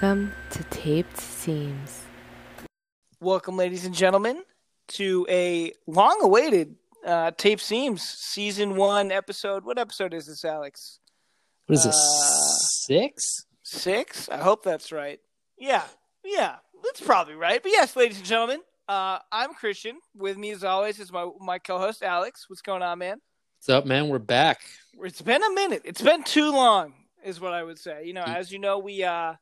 Welcome to Taped Seams. Welcome, ladies and gentlemen, to a long-awaited uh, Tape Seams season one episode. What episode is this, Alex? What is this? Uh, six? Six? I hope that's right. Yeah, yeah, that's probably right. But yes, ladies and gentlemen, uh, I'm Christian. With me, as always, is my my co-host Alex. What's going on, man? What's up, man? We're back. It's been a minute. It's been too long, is what I would say. You know, as you know, we uh,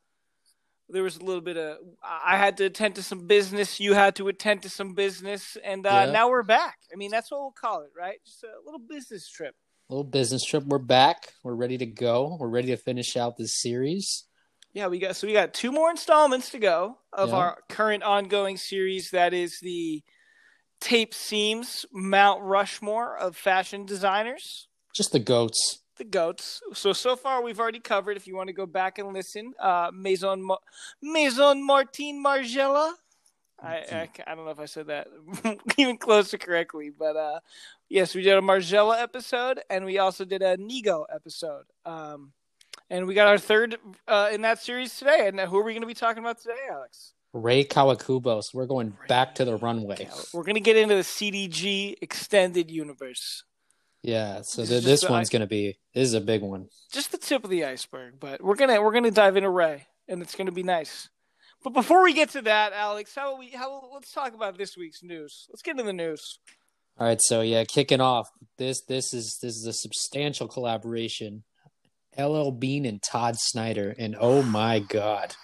there was a little bit of I had to attend to some business. You had to attend to some business, and uh, Yeah. now we're back. I mean, that's what we'll call it, right? Just a little business trip. little business trip. We're back. We're ready to go. We're ready to finish out this series. Yeah, we got so we got two more installments to go of Yeah. our current ongoing series. That is the Tape Seams Mount Rushmore of fashion designers. Just the goats. The goats. So so far we've already covered. If you want to go back and listen, uh, Maison Ma- Maison Martin Margiela. I, I I don't know if I said that even close to correctly, but uh, yes, we did a Margiela episode, and we also did a Nigo episode. Um, and we got our third uh, in that series today. And who are we going to be talking about today, Alex? Rei Kawakubos. We're going back to the runway. We're going to get into the CDG extended universe. Yeah. So This th- this the- one's gonna be. This is a big one. just the tip of the iceberg, but we're gonna we're gonna dive into Rei, and it's gonna be nice. But before we get to that, Alex, how we how let's talk about this week's news. Let's get into the news. All right. So yeah, kicking off. This this is this is a substantial collaboration. LL Bean and Todd Snyder, and oh my god,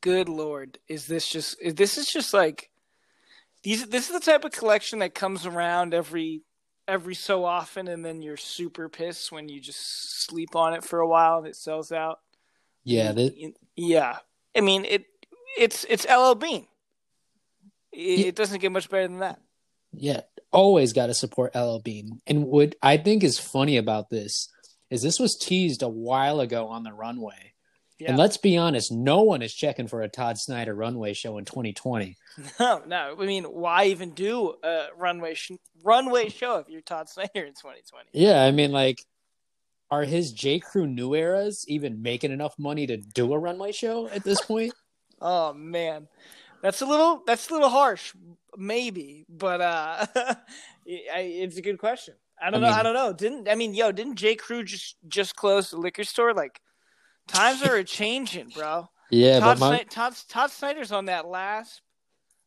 Good lord, is this just is, this is just like these? This is the type of collection that comes around every every so often, and then you're super pissed when you just sleep on it for a while and it sells out. yeah, this, yeah. I mean it. It's it's LL Bean. It, Yeah. it doesn't get much better than that. Yeah, always got to support LL Bean. And what I think is funny about this is this was teased a while ago on the runway. Yeah. And let's be honest, no one is checking for a Todd Snyder runway show in 2020. No, no. I mean, why even do a runway sh- runway show if you're Todd Snyder in 2020? Yeah, I mean, like, are his J. Crew new eras even making enough money to do a runway show at this point? Oh man, that's a little that's a little harsh, maybe, but uh, I- it's a good question. I don't I know. I don't know. Didn't I mean, yo, didn't J. Crew just just close the liquor store? Like, times are a changing, bro. Yeah, Todd, but my, Sny- Todd Todd Snyder's on that last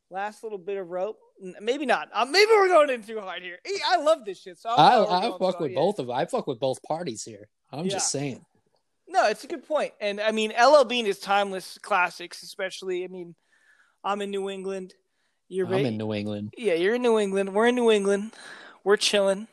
last little bit of rope. Maybe not. Uh, maybe we're going in too hard here. I love this shit. So I'm I, I fuck with both of I fuck with both parties here. I'm Yeah. just saying. No, it's a good point. And I mean, LL Bean is timeless classics, especially. I mean, I'm in New England. You're I'm ba- in New England. Yeah, you're in New England. We're in New England. We're chilling.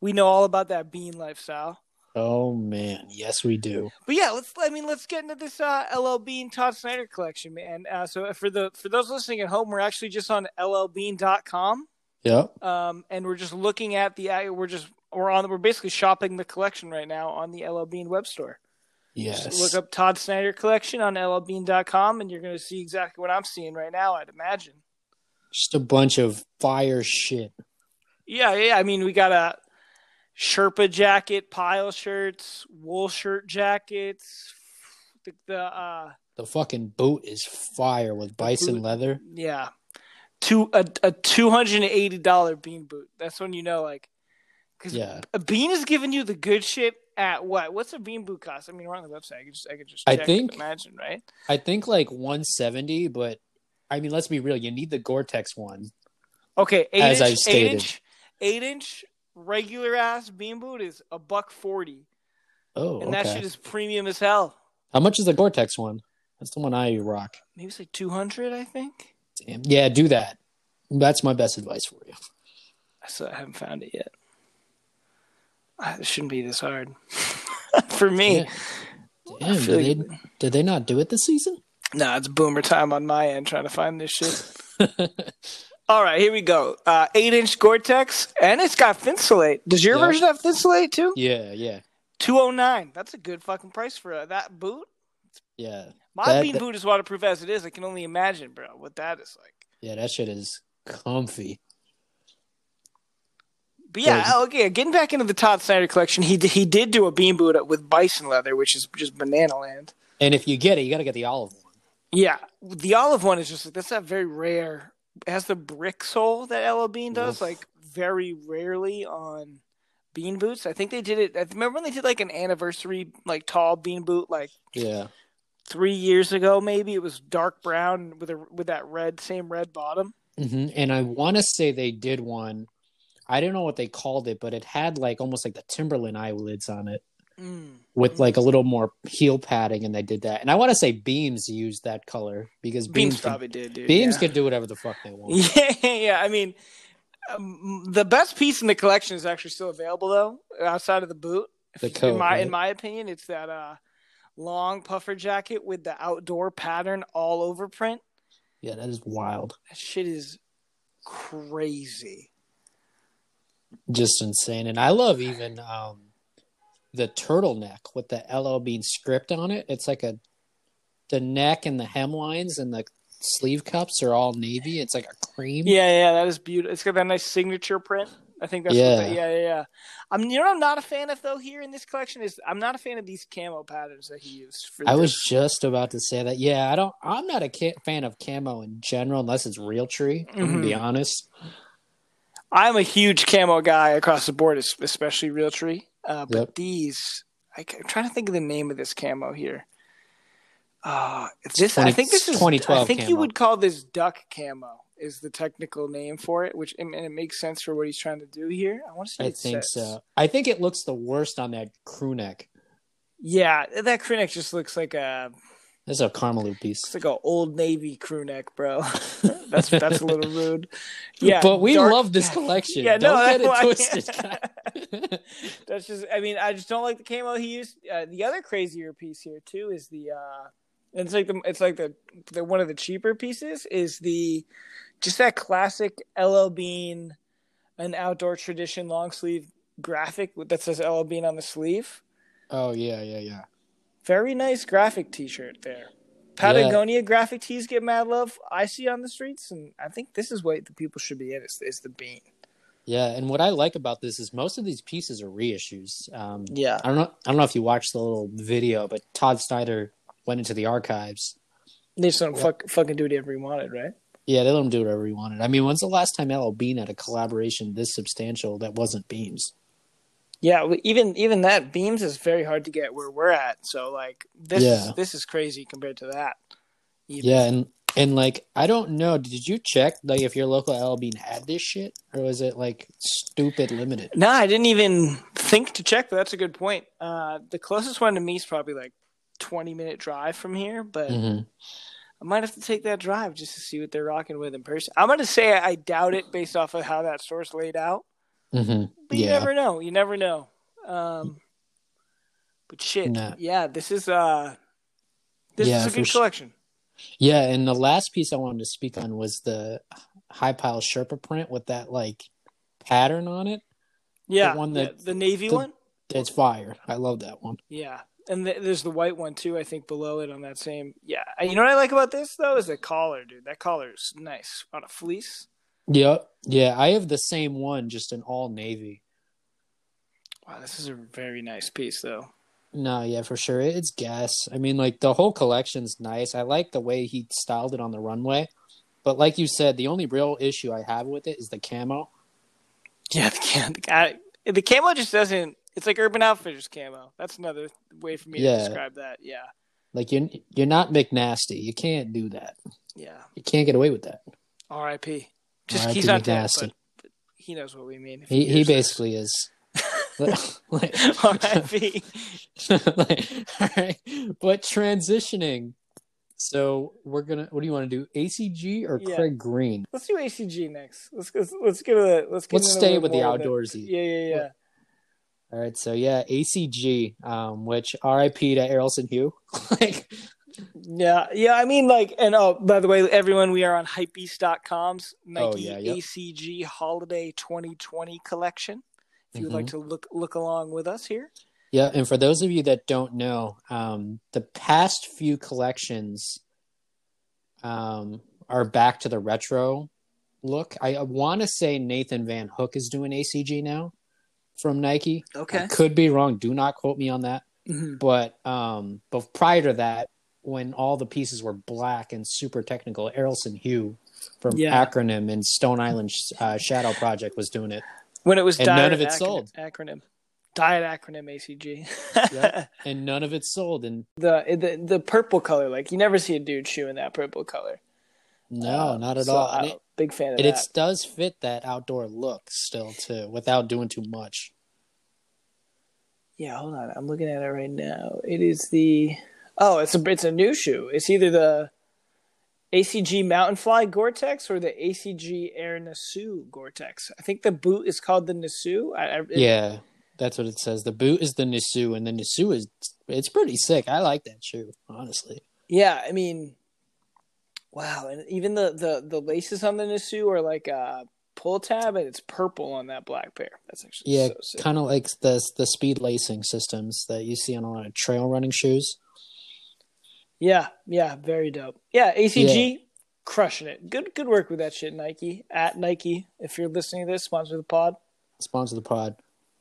We know all about that bean lifestyle. Oh man, yes we do. But yeah, let's. I mean, let's get into this uh, LL Bean Todd Snyder collection, man. Uh, so for the for those listening at home, we're actually just on llbean.com, Yeah. um, and we're just looking at the. uh, We're just we're on. We're basically shopping the collection right now on the LL Bean web store. Yes. Just look up Todd Snyder collection on llbean.com and you're going to see exactly what I'm seeing right now, I'd imagine. Just a bunch of fire shit. Yeah, yeah. I mean, we got a Sherpa jacket, pile shirts, wool shirt jackets. The, the uh, The fucking boot is fire with bison boot- leather. yeah, two a, a two hundred and eighty dollar bean boot. That's when you know, like, because Yeah. a bean is giving you the good shit at what? What's a bean boot cost? I mean, we're on the website. I could just, I could just, I think- imagine, right? I think like 170, but I mean, let's be real. You need the Gore-Tex one. Okay, eight As inch, eight stated. inch, eight inch regular ass bean boot is a buck forty. Oh, and that okay. shit is premium as hell. How much is the Gore-Tex one? That's the one I rock. Maybe it's like two hundred, I think. Damn. Yeah, do that. That's my best advice for you. So I haven't found it yet. Ah, It shouldn't be this hard for me. Yeah. Damn, did, like- they, did they not do it this season? Nah, it's boomer time on my end trying to find this shit. All right, here we go. Uh, eight inch Gore-Tex, and it's got Thinsulate. Does your Yeah. version have Thinsulate too? yeah, yeah, Two oh nine. That's a good fucking price for uh, that boot. yeah. My That- bean that- boot is waterproof as it is. I can only imagine, bro, what that is like. Yeah, that shit is comfy. But yeah, Like- okay. Getting back into the Todd Snyder collection, he he did do a bean boot with bison leather, which is just banana land. And if you get it, you got to get the olive one. Yeah, the olive one is just that's that very rare. Has the brick sole that LL Bean does, Oof. like very rarely on bean boots. I think they did it. I remember when they did like an anniversary, like tall bean boot, like Yeah. three years ago, maybe it was dark brown with a with that red, same red bottom. hmm And I want to say they did one. I don't know what they called it, but it had like almost like the Timberland eyelids on it Mm. with like a little more heel padding, and they did that. And I want to say Beams used that color because Beams, Beams, can, probably did, dude. Beams yeah. can do whatever the fuck they want. Yeah, yeah. I mean, um, the best piece in the collection is actually still available though, outside of the boot. The in coat, my right? in my opinion, it's that uh, long puffer jacket with the outdoor pattern all over print. Yeah, that is wild. That shit is crazy. Just insane. And I love even um the turtleneck with the LL Bean script on it. It's like a the neck and the hemlines and the sleeve cups are all navy. It's like a cream. Yeah, yeah, that is beautiful. It's got that nice signature print. I think that's Yeah. yeah, yeah, yeah. I'm you know what I'm not a fan of though here in this collection is I'm not a fan of these camo patterns that he used for I this. was just about to say that. Yeah, I don't. I'm not a ca- fan of camo in general, unless it's Realtree. I'm gonna be mm-hmm. honest. I'm a huge camo guy across the board, es- especially Realtree. Uh, but Yep. these, I, am trying to think of the name of this camo here. Uh, this, 20 I think this is 2012 I think you would call this duck camo is the technical name for it, which and it makes sense for what he's trying to do here. I want to say I think says- so. I think it looks the worst on that crew neck. Yeah, that crew neck just looks like a This is a Carmelu piece. it's like a old navy crew neck, bro. that's that's a little rude. Yeah, but we dark- love this collection. Yeah, don't no, get it that's twisted. That's just. I mean, I just don't like the camo he used. Uh, the other crazier piece here too is the. uh It's like the. It's like the. the one of the cheaper pieces is the, just that classic LL Bean, an outdoor tradition long sleeve graphic that says LL Bean on the sleeve. oh yeah, yeah, yeah. Very nice graphic T-shirt there. Patagonia graphic tees get mad love. I see on the streets, and I think this is what the people should be in. Is, is the bean? Yeah, and what I like about this is most of these pieces are reissues. Um, Yeah. I don't know. I don't know if you watched the little video, but Todd Snyder went into the archives. They just don't Yeah. fuck, fucking do whatever he wanted, right? Yeah, they let him do whatever he wanted. I mean, when's the last time LL Bean had a collaboration this substantial that wasn't Beams? Yeah, even even that beams is very hard to get where we're at. So like this Yeah. this is crazy compared to that. Even. Yeah, and and like I don't know. Did you check like if your local LL Bean had this shit, or was it like stupid limited? No, I didn't even think to check, but that's a good point. Uh, the closest one to me is probably like twenty minute drive from here, but hmm I might have to take that drive just to see what they're rocking with in person. I'm gonna say I doubt it based off of how that store's laid out, hmm but you never know. You never know. Um, but shit, Nah. yeah, this is uh, this Yeah, is a good sure. collection. Yeah, and the last piece I wanted to speak on was the high pile Sherpa print with that like pattern on it. Yeah, one that- the navy the- one. It's fire. I love that one. Yeah, and th- there's the white one too. I think below it on that same. Yeah, you know what I like about this though is the collar, dude. That collar is nice on a fleece. Yep. Yeah, I have the same one, just in all navy. Wow, this is a very nice piece though. No, yeah, for sure. It's gas. I mean, like the whole collection's nice. I like the way he styled it on the runway. But like you said, the only real issue I have with it is the camo. Yeah, the camo, the, ca- the camo just doesn't. It's like Urban Outfitters camo. That's another way for me Yeah. to describe that. Yeah, Like you're you're not McNasty. You can't do that. yeah. You can't get away with that. R.I.p. Just he's not dead, but, but he knows what we mean. He he this. basically is. like, like, all right. But transitioning. So we're gonna. What do you want to do? ACG or Yeah. Craig Green? Let's do ACG next. Let's let's, let's get a let's get Let's stay with the outdoorsy. Yeah, yeah, yeah. All right, so yeah, ACG, um, which RIP to Errolson Hugh. like, Yeah, yeah. I mean, like, and oh, by the way, everyone, we are on hypebeast.com's Nike Oh, yeah, yep. ACG Holiday 2020 collection. If you would Mhm. like to look look along with us here, yeah, and for those of you that don't know, um, the past few collections um, are back to the retro look. I want to say Nathan Van Hook is doing ACG now from Nike. I could be wrong. Do not quote me on that. Mhm. But um, but prior to that, when all the pieces were black and super technical, Errolson Hugh from Yeah. Acronym and Stone Island uh, Shadow Project was doing it, When it was And Diet none of it acronym, sold. Acronym. Diet acronym ACG. Yep. and none of it sold. And the, the the purple color, like you never see a dude shoe in that purple color. no, Uh, not at so all. I'm a it, big fan of that. it does fit that outdoor look still too, without doing too much. Yeah, hold on. I'm looking at it right now. It is the oh, it's a it's a new shoe. It's either the ACG Mountain Fly Gore-Tex or the ACG Air Nasu Gore-Tex. I think the boot is called the Nasu. I, I, Yeah, that's what it says. The boot is the Nisu, and the Nisu is it's pretty sick. I like that shoe, honestly. yeah. I mean, wow. And even the the the laces on the Nasu are like a pull tab, and it's purple on that black pair. That's actually Yeah, so kind of like the the speed lacing systems that you see on a lot of trail running shoes. Yeah, yeah, very dope. Yeah, ACG crushing it. Good good work with that shit, Nike. At Nike, if you're listening to this, sponsor the pod. Sponsor the pod.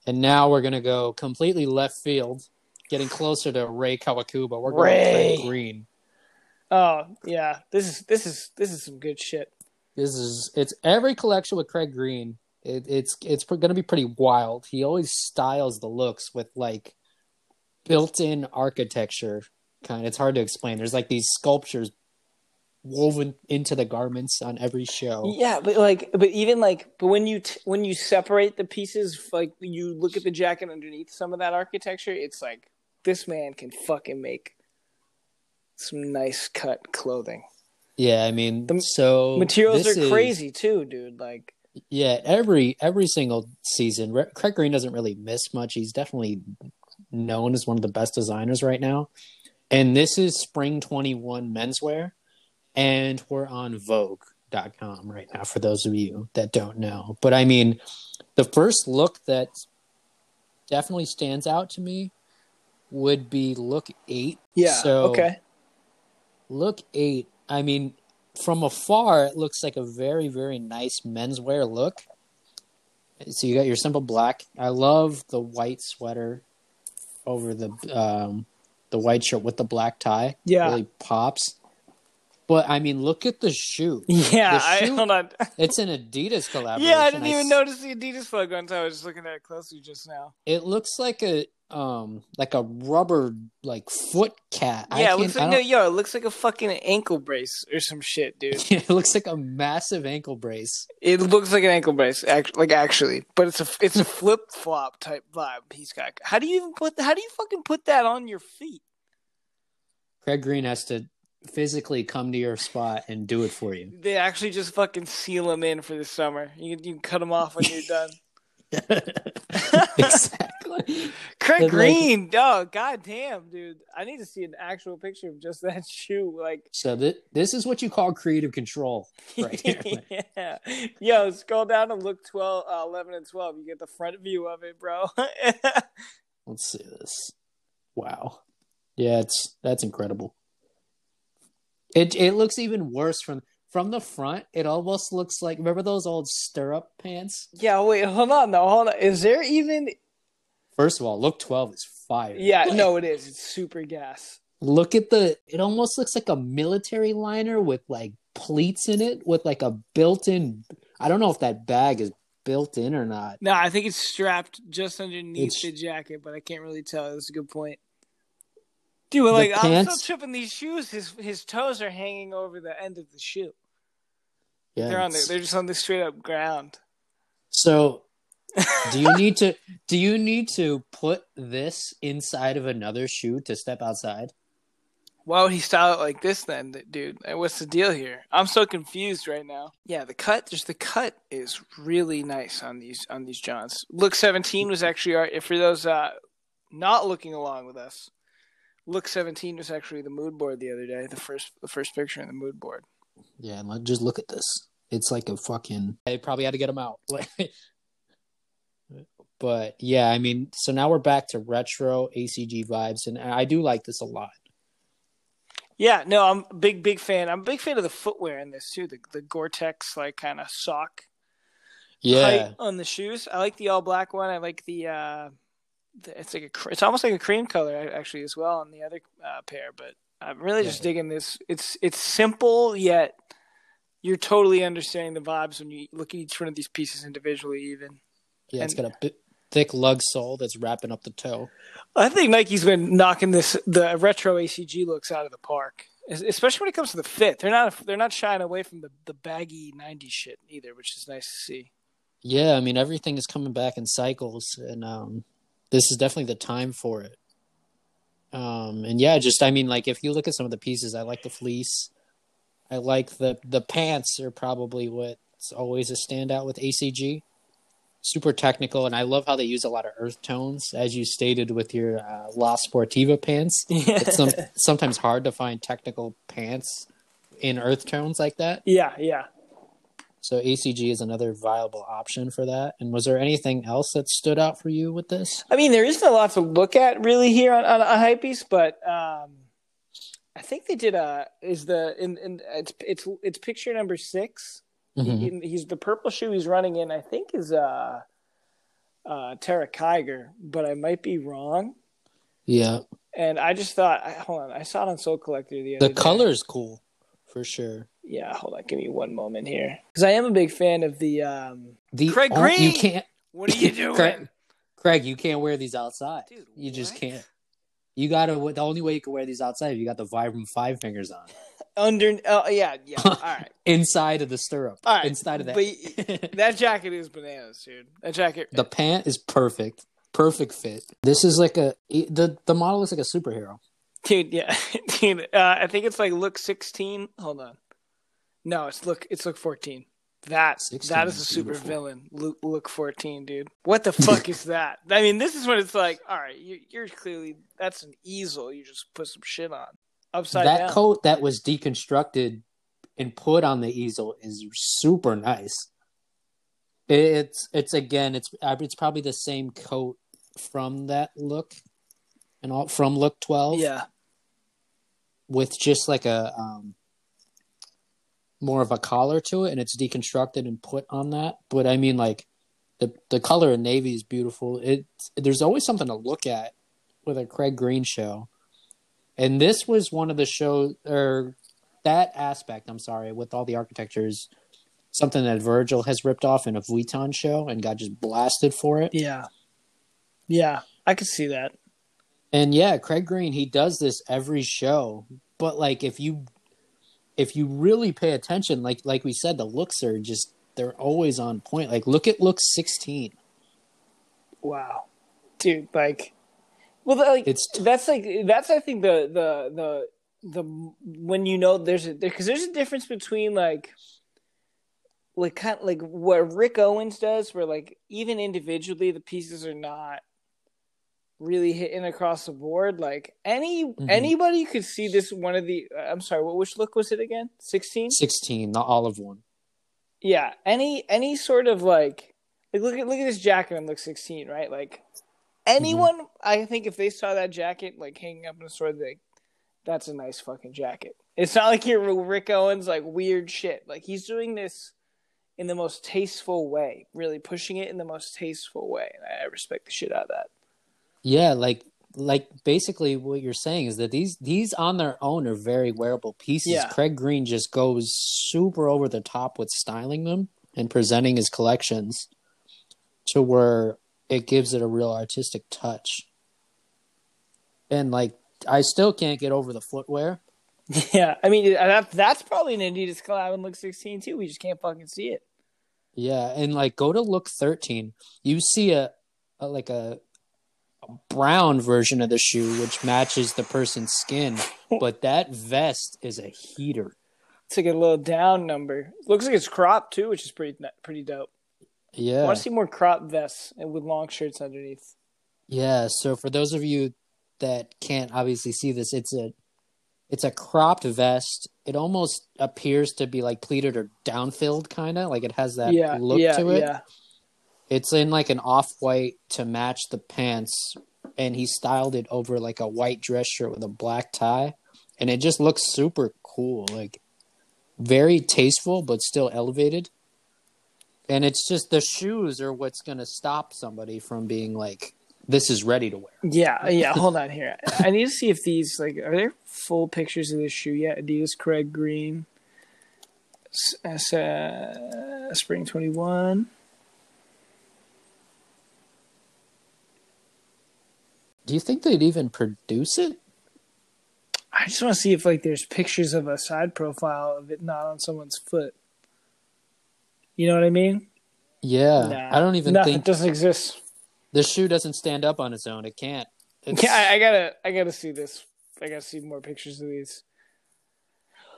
And now we're gonna go completely left field, getting closer to Rei Kawakubo. We're going Rei. Craig Green. Oh yeah, this is this is this is some good shit. This is it's every collection with Craig Green. It, it's it's going to be pretty wild. He always styles the looks with like built-in architecture. Kind, it's hard to explain. There's like these sculptures woven into the garments on every show. Yeah, but like, but even like, but when you t- when you separate the pieces, like you look at the jacket underneath some of that architecture, it's like this man can fucking make some nice cut clothing. Yeah, I mean, The so Materials are is- crazy too, dude. Like, Yeah, every every single season, Craig Green doesn't really miss much. He's definitely known as one of the best designers right now. And this is spring 21 menswear and we're on vogue.com right now for those of you that don't know. But I mean, the first look that definitely stands out to me would be look 8. yeah, So okay, Look eight. I mean, from afar, it looks like a very, very nice menswear look. So you got your simple black. I love the white sweater over the um, the white shirt with the black tie. Yeah. really pops. But I mean, look at the shoe. yeah. the I hold on. It's an Adidas collaboration. Yeah, I didn't even s- notice the Adidas logo until I was just looking at it closely just now. It looks like a um like a rubber like foot cat. Yeah, it looks like no, yo, it looks like a fucking ankle brace or some shit, dude. it looks like a massive ankle brace. It looks like an ankle brace, act- like actually, but it's a it's a flip flop type vibe he's got. How do you even put? How do you fucking put that on your feet? Craig Green has to physically come to your spot and do it for you. They actually just fucking seal them in for the summer. You you can cut them off when you're done. Exactly. Craig like- Green, oh god damn, dude! I need to see an actual picture of just that shoe. Like, So th- this is what you call creative control, right here. yeah, yo, scroll down and look 12, uh, 11 and twelve. You get the front view of it, bro. Let's see this. Wow. Yeah, it's that's incredible. It it looks even worse from from the front. It almost looks like remember those old stirrup pants. yeah, wait, hold on, though, hold on. Is there even? First of all, look twelve is fire. Yeah, Like, no, it is. It's super gas. Look at the. It almost looks like a military liner with like pleats in it, with like a built-in. I don't know if that bag is built in or not. No, I think it's strapped just underneath It's- the jacket, but I can't really tell. That's a good point. Dude, like I'm still tripping these shoes. His his toes are hanging over the end of the shoe. Yeah, They're on the, they're just on the straight up ground. So, do you need to do you need to put this inside of another shoe to step outside? Why would he style it like this then, dude? What's the deal here? I'm so confused right now. Yeah, the cut, just the cut is really nice on these on these Johns. Look 17 was actually our if for those uh not looking along with us. Look 17 was actually the mood board the other day. The first the first picture in the mood board. Yeah, and just look at this. It's like a fucking. I probably had to get them out. but yeah, I mean, so now we're back to retro ACG vibes, and I do like this a lot. Yeah, no, I'm a big, big fan. I'm a big fan of the footwear in this too. The the Gore-Tex like kind of sock Yeah, on the shoes. I like the all black one. I like the. uh the, It's like a. It's almost like a cream color actually as well on the other uh, pair. But I'm really just Yeah. digging this. It's it's simple yet you're totally understanding the vibes when you look at each one of these pieces individually. Even yeah. it's got a bit thick lug sole that's wrapping up the toe. I think Nike's been knocking this the retro ACG looks out of the park, especially when it comes to the fit. They're not they're not shying away from the the baggy '90s shit either, which is nice to see. Yeah, I mean everything is coming back in cycles, and um, this is definitely the time for it. Um, and yeah, just I mean, like if you look at some of the pieces, I like the fleece. I like the the pants are probably what's always a standout with ACG. Super technical, and I love how they use a lot of earth tones, as you stated with your uh, La Sportiva pants. It's some, sometimes hard to find technical pants in earth tones like that. Yeah, yeah. So ACG is another viable option for that. And was there anything else that stood out for you with this? I mean, there isn't a lot to look at really here on on, on Hypebeast, but um, I think they did a is the in, in it's it's it's picture number 6 Mhm. He- he's the purple shoe he's running in. I think is uh uh Tara Kiger, but I might be wrong. Yeah, And I just thought, hold on, I saw it on Sole Collector the other the day. color is cool for sure. Yeah, hold on, give me one moment here, because I am a big fan of the. um The Craig oh, Green! you can't, What are you doing? Craig, Craig, you can't wear these outside. Dude, you just can't. You gotta. The only way you can wear these outside, if you got the Vibram five fingers on Under, oh yeah, yeah. All right, inside of the stirrup. all right. inside of that. But that jacket is bananas, dude. That jacket. the pant is perfect, perfect fit. This is like a the the model looks like a superhero. Dude, yeah, dude. Uh, I think it's like look sixteen. Hold on. No, it's look. It's look fourteen. That 16 that is a super beautiful. villain. Look, look fourteen, dude. What the fuck is that? I mean, this is when it's like, all right, you, you're clearly that's an easel. You just put some shit on upside that down. coat that was deconstructed and put on the easel is super nice. It's it's again it's uh, it's probably the same coat from that look and all from look 12 yeah, with just like a um more of a collar to it and it's deconstructed and put on that. But i mean like the the color in navy is beautiful. It there's always something to look at with a craig green show. And this was one of the shows or that aspect i'm sorry with all the architectures something that virgil has ripped off in a vuitton show and got just blasted for it. Yeah, yeah. I could see that. And yeah, Craig Green, he does this every show. But like if you if you really pay attention, like like we said, the looks are just they're always on point. Like look at look sixteen. Wow, dude, like, well, like It's that's like that's I think the the the the when you know there's a because there's a difference between like like kind of like what Rick Owens does, where like even individually the pieces are not really hitting across the board. Like any Mhm. anybody could see this one of the. I'm sorry, what which look was it again? Sixteen. sixteen, the olive one. Yeah, any any sort of like like look at look at this jacket and look sixteen, right? Like anyone, I think if they saw that jacket like hanging up in a store, they that's a nice fucking jacket. It's not like you're Rick Owens like weird shit. Like he's doing this in the most tasteful way, really pushing it in the most tasteful way, and I respect the shit out of that. Yeah, like like basically what you're saying is that these these on their own are very wearable pieces. Yeah. Craig Green just goes super over the top with styling them and presenting his collections to where it gives it a real artistic touch. And like I still can't get over the footwear. Yeah, I mean that, that's probably an Adidas collab in look sixteen too. We just can't fucking see it. Yeah, and like go to look 13, you see a, a like a brown version of the shoe which matches the person's skin, but that vest is a heater. It's like a little down number. Looks like it's cropped too, which is pretty pretty dope. I Yeah. want to see more crop vests and with long shirts underneath. Yeah, so for those of you that can't obviously see this, it's a it's a cropped vest. It almost appears to be like pleated or downfilled kind of, like it has that yeah, look yeah, to it. yeah. It's in like an off-white to match the pants and he styled it over like a white dress shirt with a black tie and it just looks super cool. Like very tasteful, but still elevated. And it's just the shoes are what's going to stop somebody from being like, this is ready to wear. Yeah, yeah. Hold on here. I need to see if these like are there full pictures of this shoe yet. Adidas Craig Green, S- uh, Spring Twenty One. Do you think they'd even produce it? I just want to see if like there's pictures of a side profile of it not on someone's foot. You know what I mean? Yeah, Nah. I don't even no, think it doesn't exist. the shoe doesn't stand up on its own. It can't. It's, Yeah, I, I gotta, I gotta see this. I gotta see more pictures of these.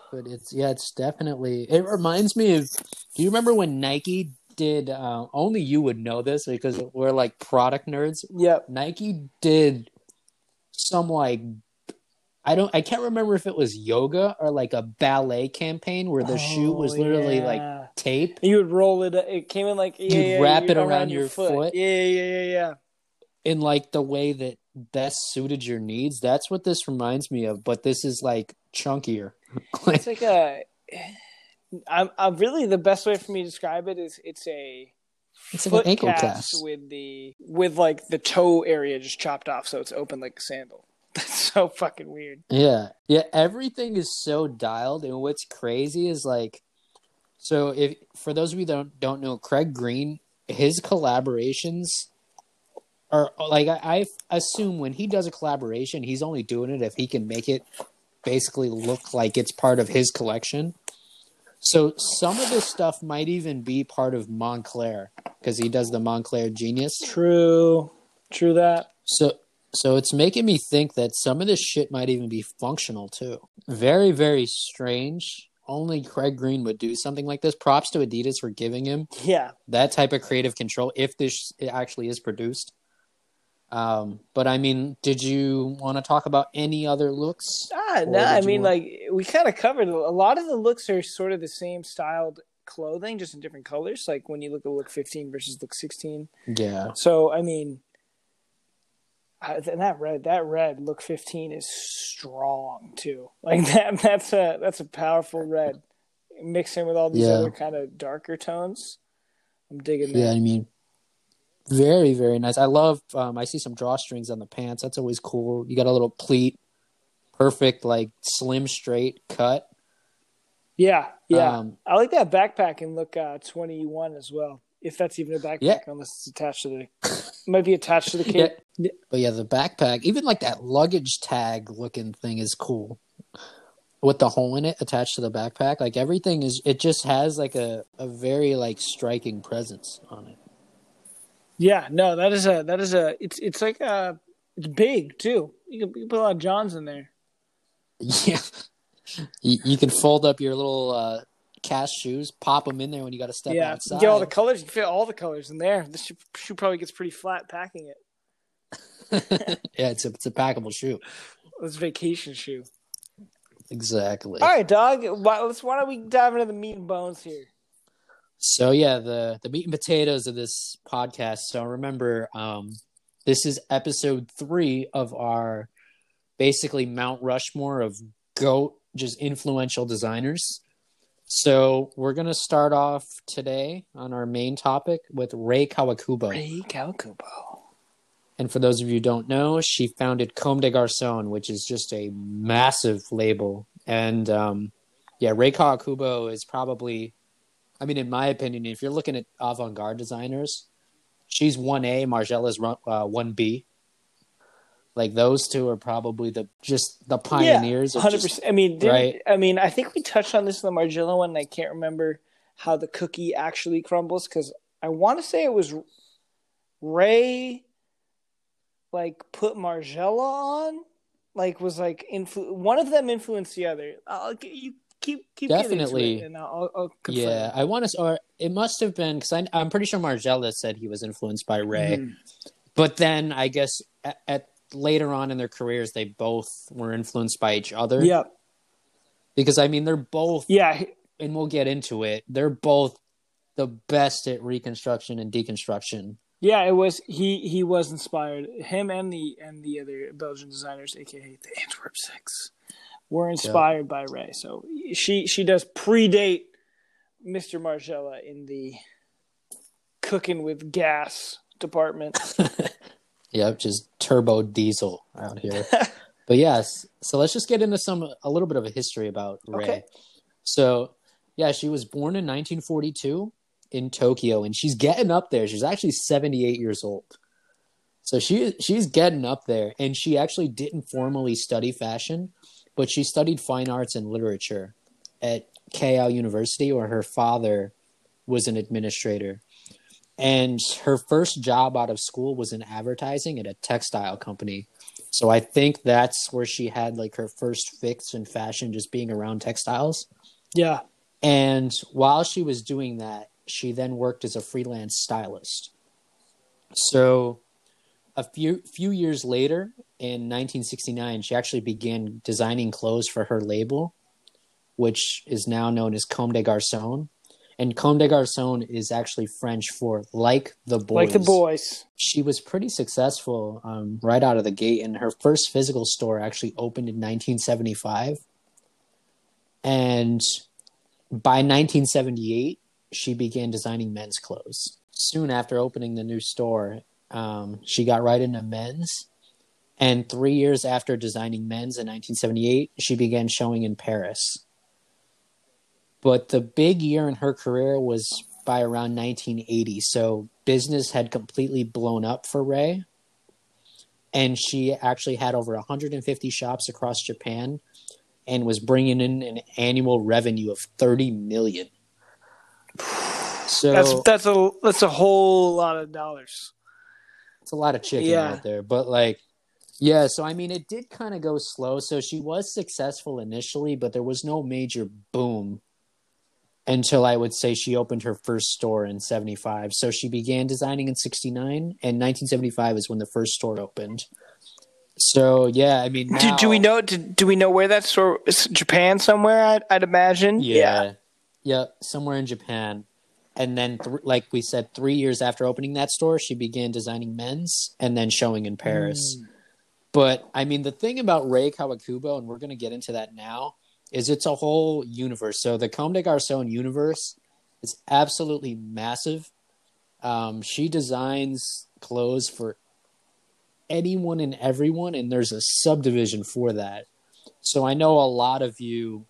but it's yeah, it's definitely. It reminds me of. Do you remember when Nike did? Uh, only you would know this because we're like product nerds. Yep. Nike did some like I don't I can't remember if it was yoga or like a ballet campaign where the shoe was Oh, literally yeah. like tape. You would roll it. It came in like yeah, You'd yeah, wrap you'd it around your foot. Yeah, yeah, yeah, yeah. in like the way that best suited your needs. That's what this reminds me of, but this is like chunkier. It's like a. I'm, I'm really the best way for me to describe it is it's a It's like an ankle cast cast. with the with like the toe area just chopped off, so it's open like a sandal. That's so fucking weird. yeah. Yeah, everything is so dialed and what's crazy is like so if for those of you that don't, don't know Craig Green, his collaborations are like I, I assume when he does a collaboration, he's only doing it if he can make it basically look like it's part of his collection. So some of this stuff might even be part of Moncler because he does the Moncler Genius. True, true that. So so it's making me think that some of this shit might even be functional too. Very very strange. Only Craig Green would do something like this. Props to Adidas for giving him Yeah, that type of creative control if this actually is produced. Um, but I mean, did you want to talk about any other looks? ah, no, I mean want- like we kind of covered a lot of the looks are sort of the same styled clothing, just in different colors. Like when you look at look 15 versus look 16. Yeah, So I mean, I- and that red, that red look 15 is strong too. Like that, that's a that's a powerful red. Mixing with all these Yeah. other kind of darker tones, I'm digging yeah. that. I mean, very very nice. I love. Um, I see some drawstrings on the pants. That's always cool. You got a little pleat, perfect like slim straight cut. Yeah, yeah. Um, I like that backpack in look uh, 21 as well. If that's even a backpack, Yeah. unless it's attached to the, might be attached to the kit. Yeah. But yeah, the backpack, even like that luggage tag looking thing is cool. With the hole in it attached to the backpack, like everything is, it just has like a, a very like striking presence on it. Yeah, no, that is a that is a it's it's like a it's big too. You can, you can put a lot of Johns in there. Yeah, you, you can fold up your little uh, cast shoes, pop them in there when you got to step yeah, you outside. get all the colors. You can fit all the colors in there. This shoe, shoe probably gets pretty flat packing it. yeah, it's a it's a packable shoe. It's a vacation shoe. Exactly. All right, dog. Why, let's why don't we dive into the meat and bones here? So yeah, the the meat and potatoes of this podcast. So remember, um, this is episode three of our basically Mount Rushmore of goat just influential designers. So we're gonna start off today on our main topic with Rei Kawakubo. Rei Kawakubo. And for those of you who don't know, she founded Comme des Garçons, which is just a massive label. And um, yeah, Rei Kawakubo is probably, I mean, in my opinion, if you're looking at avant garde designers, she's 1A, Margiela's uh, 1B. Like those two are probably the just the pioneers. of Hundred just- percent. I mean, right? I mean, I think we touched on this in the Margiela one. And I can't remember how the cookie actually crumbles because I want to say it was Rei, like put Margiela on, like was like influ- one of them influenced the other. I'll you keep keep Definitely. it and I'll, I'll confirm. Yeah, I want to, or it must have been because I'm pretty sure Margiela said he was influenced by Rei. Mhm. But then I guess at, at later on in their careers, they both were influenced by each other. Yep. Because I mean, they're both, Yeah. and we'll get into it. They're both the best at reconstruction and deconstruction. Yeah, it was he. He was inspired. Him and the and the other Belgian designers, aka the Antwerp Six, were inspired by Rei. So she she does predate Mr. Margiela in the cooking with gas department. Yep, just turbo diesel out here. but yes, so let's just get into some a little bit of a history about Rei. Okay. So, yeah, she was born in 1942 in Tokyo, and she's getting up there. She's actually 78 years old. So she she's getting up there, and she actually didn't formally study fashion, but she studied fine arts and literature at Keio University, where her father was an administrator. And her first job out of school was in advertising at a textile company. So I think that's where she had like her first fix in fashion, just being around textiles. yeah. And while she was doing that, she then worked as a freelance stylist. So a few few years later, in 1969, she actually began designing clothes for her label, which is now known as Comme des Garçons. And Comme des Garçons is actually French for like the boys. Like the boys. She was pretty successful um, right out of the gate, and her first physical store actually opened in 1975. And by 1978, she began designing men's clothes. Soon after opening the new store, um, she got right into men's. And three years after designing men's in 1978, she began showing in Paris. But the big year in her career was by around 1980. So business had completely blown up for Rei. And she actually had over 150 shops across Japan and was bringing in an annual revenue of 30 million. So That's that's a that's a whole lot of dollars. It's a lot of chicken Yeah. out there, but like, yeah. So I mean, it did kind of go slow. So she was successful initially, but there was no major boom until I would say she opened her first store in '75. So she began designing in '69, and 1975 is when the first store opened. So yeah, I mean, Do, now, do we know? Do, do we know where that store? is? Japan somewhere? I'd, I'd imagine. Yeah. Yeah, somewhere in Japan. And then, th- like we said, three years after opening that store, she began designing men's and then showing in Paris. But I mean, the thing about Rei Kawakubo, and we're going to get into that now, is it's a whole universe. So the Comme des Garçons universe is absolutely massive. Um, she designs clothes for anyone and everyone, and there's a subdivision for that. So I know a lot of you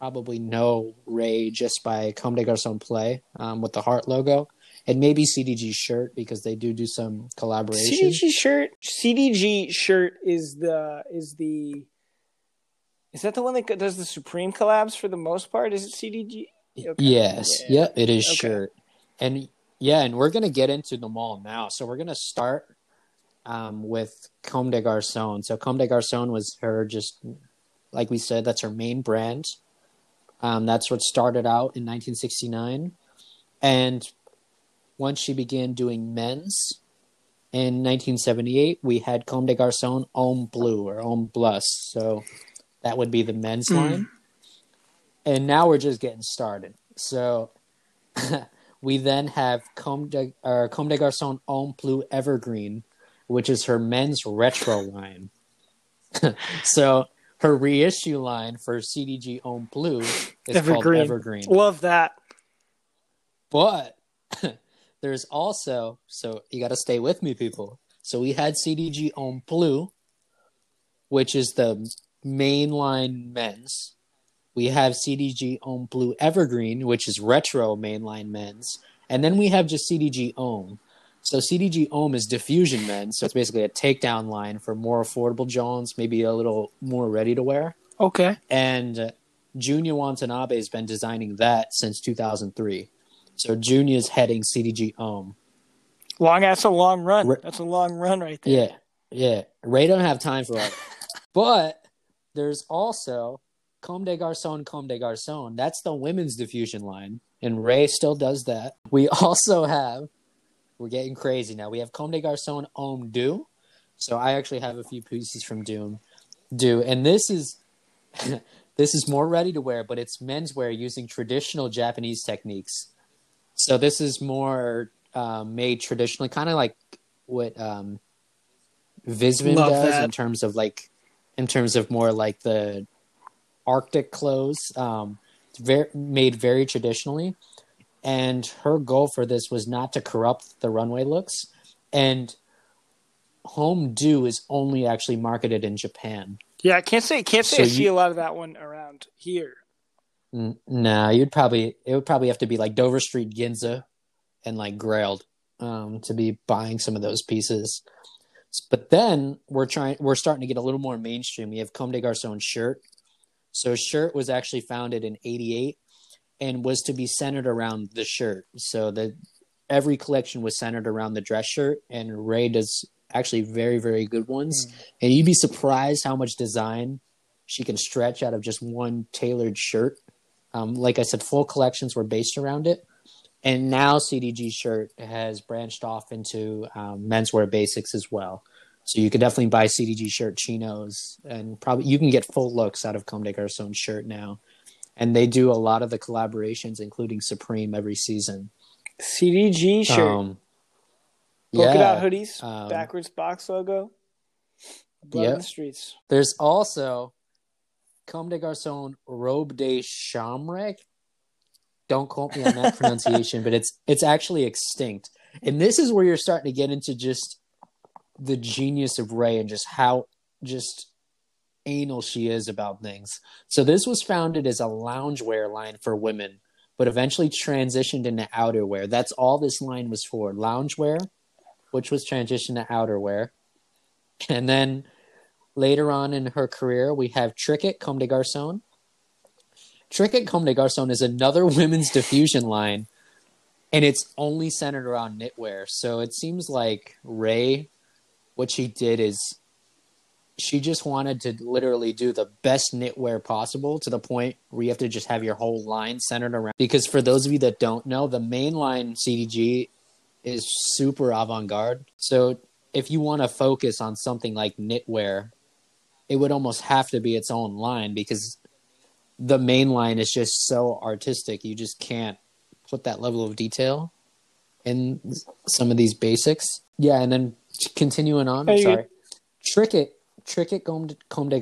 probably know Rei just by Comme des Garçons Play um, with the heart logo, and maybe CDG shirt because they do do some collaboration. CDG shirt. CDG shirt is the is the. Is that the one that does the Supreme collabs for the most part? Is it CDG? Okay. Yes, Yeah. yep, it is Okay. shirt, and yeah, and we're gonna get into them all now. So we're gonna start um, with Comme des Garçons. So Comme des Garçons was her just like we said, that's her main brand. Um, that's what started out in 1969, and once she began doing men's in 1978, we had Comme des Garçons Homme Bleu or Homme Plus. So that would be the men's Mm. line. And now we're just getting started. So we then have Comme de, or Comme des Garçons Homme Bleu Evergreen, which is her men's retro line. so her reissue line for CDG Homme Blue is called Evergreen. Evergreen. Love that. But there's also so you got to stay with me, people. So we had CDG on Blue, which is the mainline men's. We have CDG on Blue Evergreen, which is retro mainline men's, and then we have just CDG Homme. So CDG Homme is diffusion men. so it's basically a takedown line for more affordable Johns, maybe a little more ready to wear Okay. and uh, Junya Watanabe has been designing that since 2003. So Junya's heading CDG Homme. Long. That's a long run. Re- That's a long run right there. Yeah, yeah. Rei don't have time for that. but there's also Comme des Garçons, Comme des Garçons. That's the women's diffusion line, and Ray still does that. We also have, we're getting crazy now. We have Comme des Garçons Homme Deux. So I actually have a few pieces from Doom, Do, and this is. this is more ready to wear, but it's menswear using traditional Japanese techniques. So this is more um, made traditionally, kind of like what um, Visvim Love does that. in terms of like, in terms of more like the Arctic clothes, um, very, made very traditionally. And her goal for this was not to corrupt the runway looks. And Homme Deux is only actually marketed in Japan. Yeah, I can't say can't say So I see a lot of that one around here. N- Nah, you'd probably it would probably have to be like Dover Street Ginza and like Grailed um, to be buying some of those pieces. But then we're trying we're starting to get a little more mainstream. We have Comme des Garçons shirt. So shirt was actually founded in 88 and was to be centered around the shirt. So the every collection was centered around the dress shirt and Rei does actually very very good ones. And you'd be surprised how much design she can stretch out of just one tailored shirt. Um, like I said, full collections were based around it. And now CDG shirt has branched off into um, menswear basics as well. So you could definitely buy CDG shirt chinos, and probably you can get full looks out of Comme des Garçons shirt now. And they do a lot of the collaborations, including Supreme, every season. CDG shirt, Um, polka yeah. dot hoodies, um, backwards box logo, blood yeah. in the streets. There's also Comme des Garçons Robe de Chambre. Don't quote me on that pronunciation, but it's it's actually extinct. And this is where you're starting to get into just the genius of Rei and just how just anal she is about things. So this was founded as a loungewear line for women, but eventually transitioned into outerwear. That's all this line was for. Loungewear, which was transitioned to outerwear. And then later on in her career, we have Tricket Comme des Garçons. Tricket Comme des Garçons is another women's diffusion line, and it's only centered around knitwear. So it seems like Rei, what she did is she just wanted to literally do the best knitwear possible to the point where you have to just have your whole line centered around. Because for those of you that don't know, the main line CDG is super avant garde. So if you want to focus on something like knitwear, it would almost have to be its own line because the main line is just so artistic. You just can't put that level of detail in some of these basics. Yeah, and then continuing on, you sorry. Tricket Tricket Comme, Comme des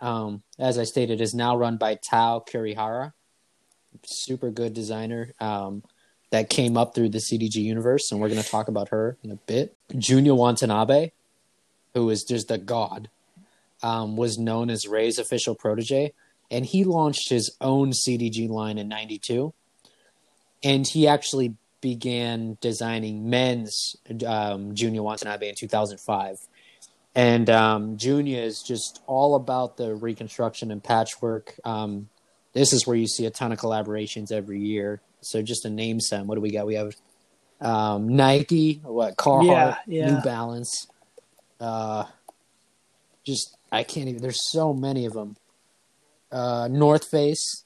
um, as I stated, is now run by Tao Kurihara. Super good designer um, that came up through the CDG universe, and we're going to talk about her in a bit. Junya Watanabe, who is just the god, um, was known as Rei's official protege, and he launched his own CDG line in '92, and he actually began designing men's um, Junya Watanabe in 2005. And um, Junya is just all about the reconstruction and patchwork. Um, this is where you see a ton of collaborations every year. So just a name some, what do we got? We have um, Nike, what Carhartt, Yeah, yeah. New Balance. Uh, just I can't even. There's so many of them. Uh, North Face,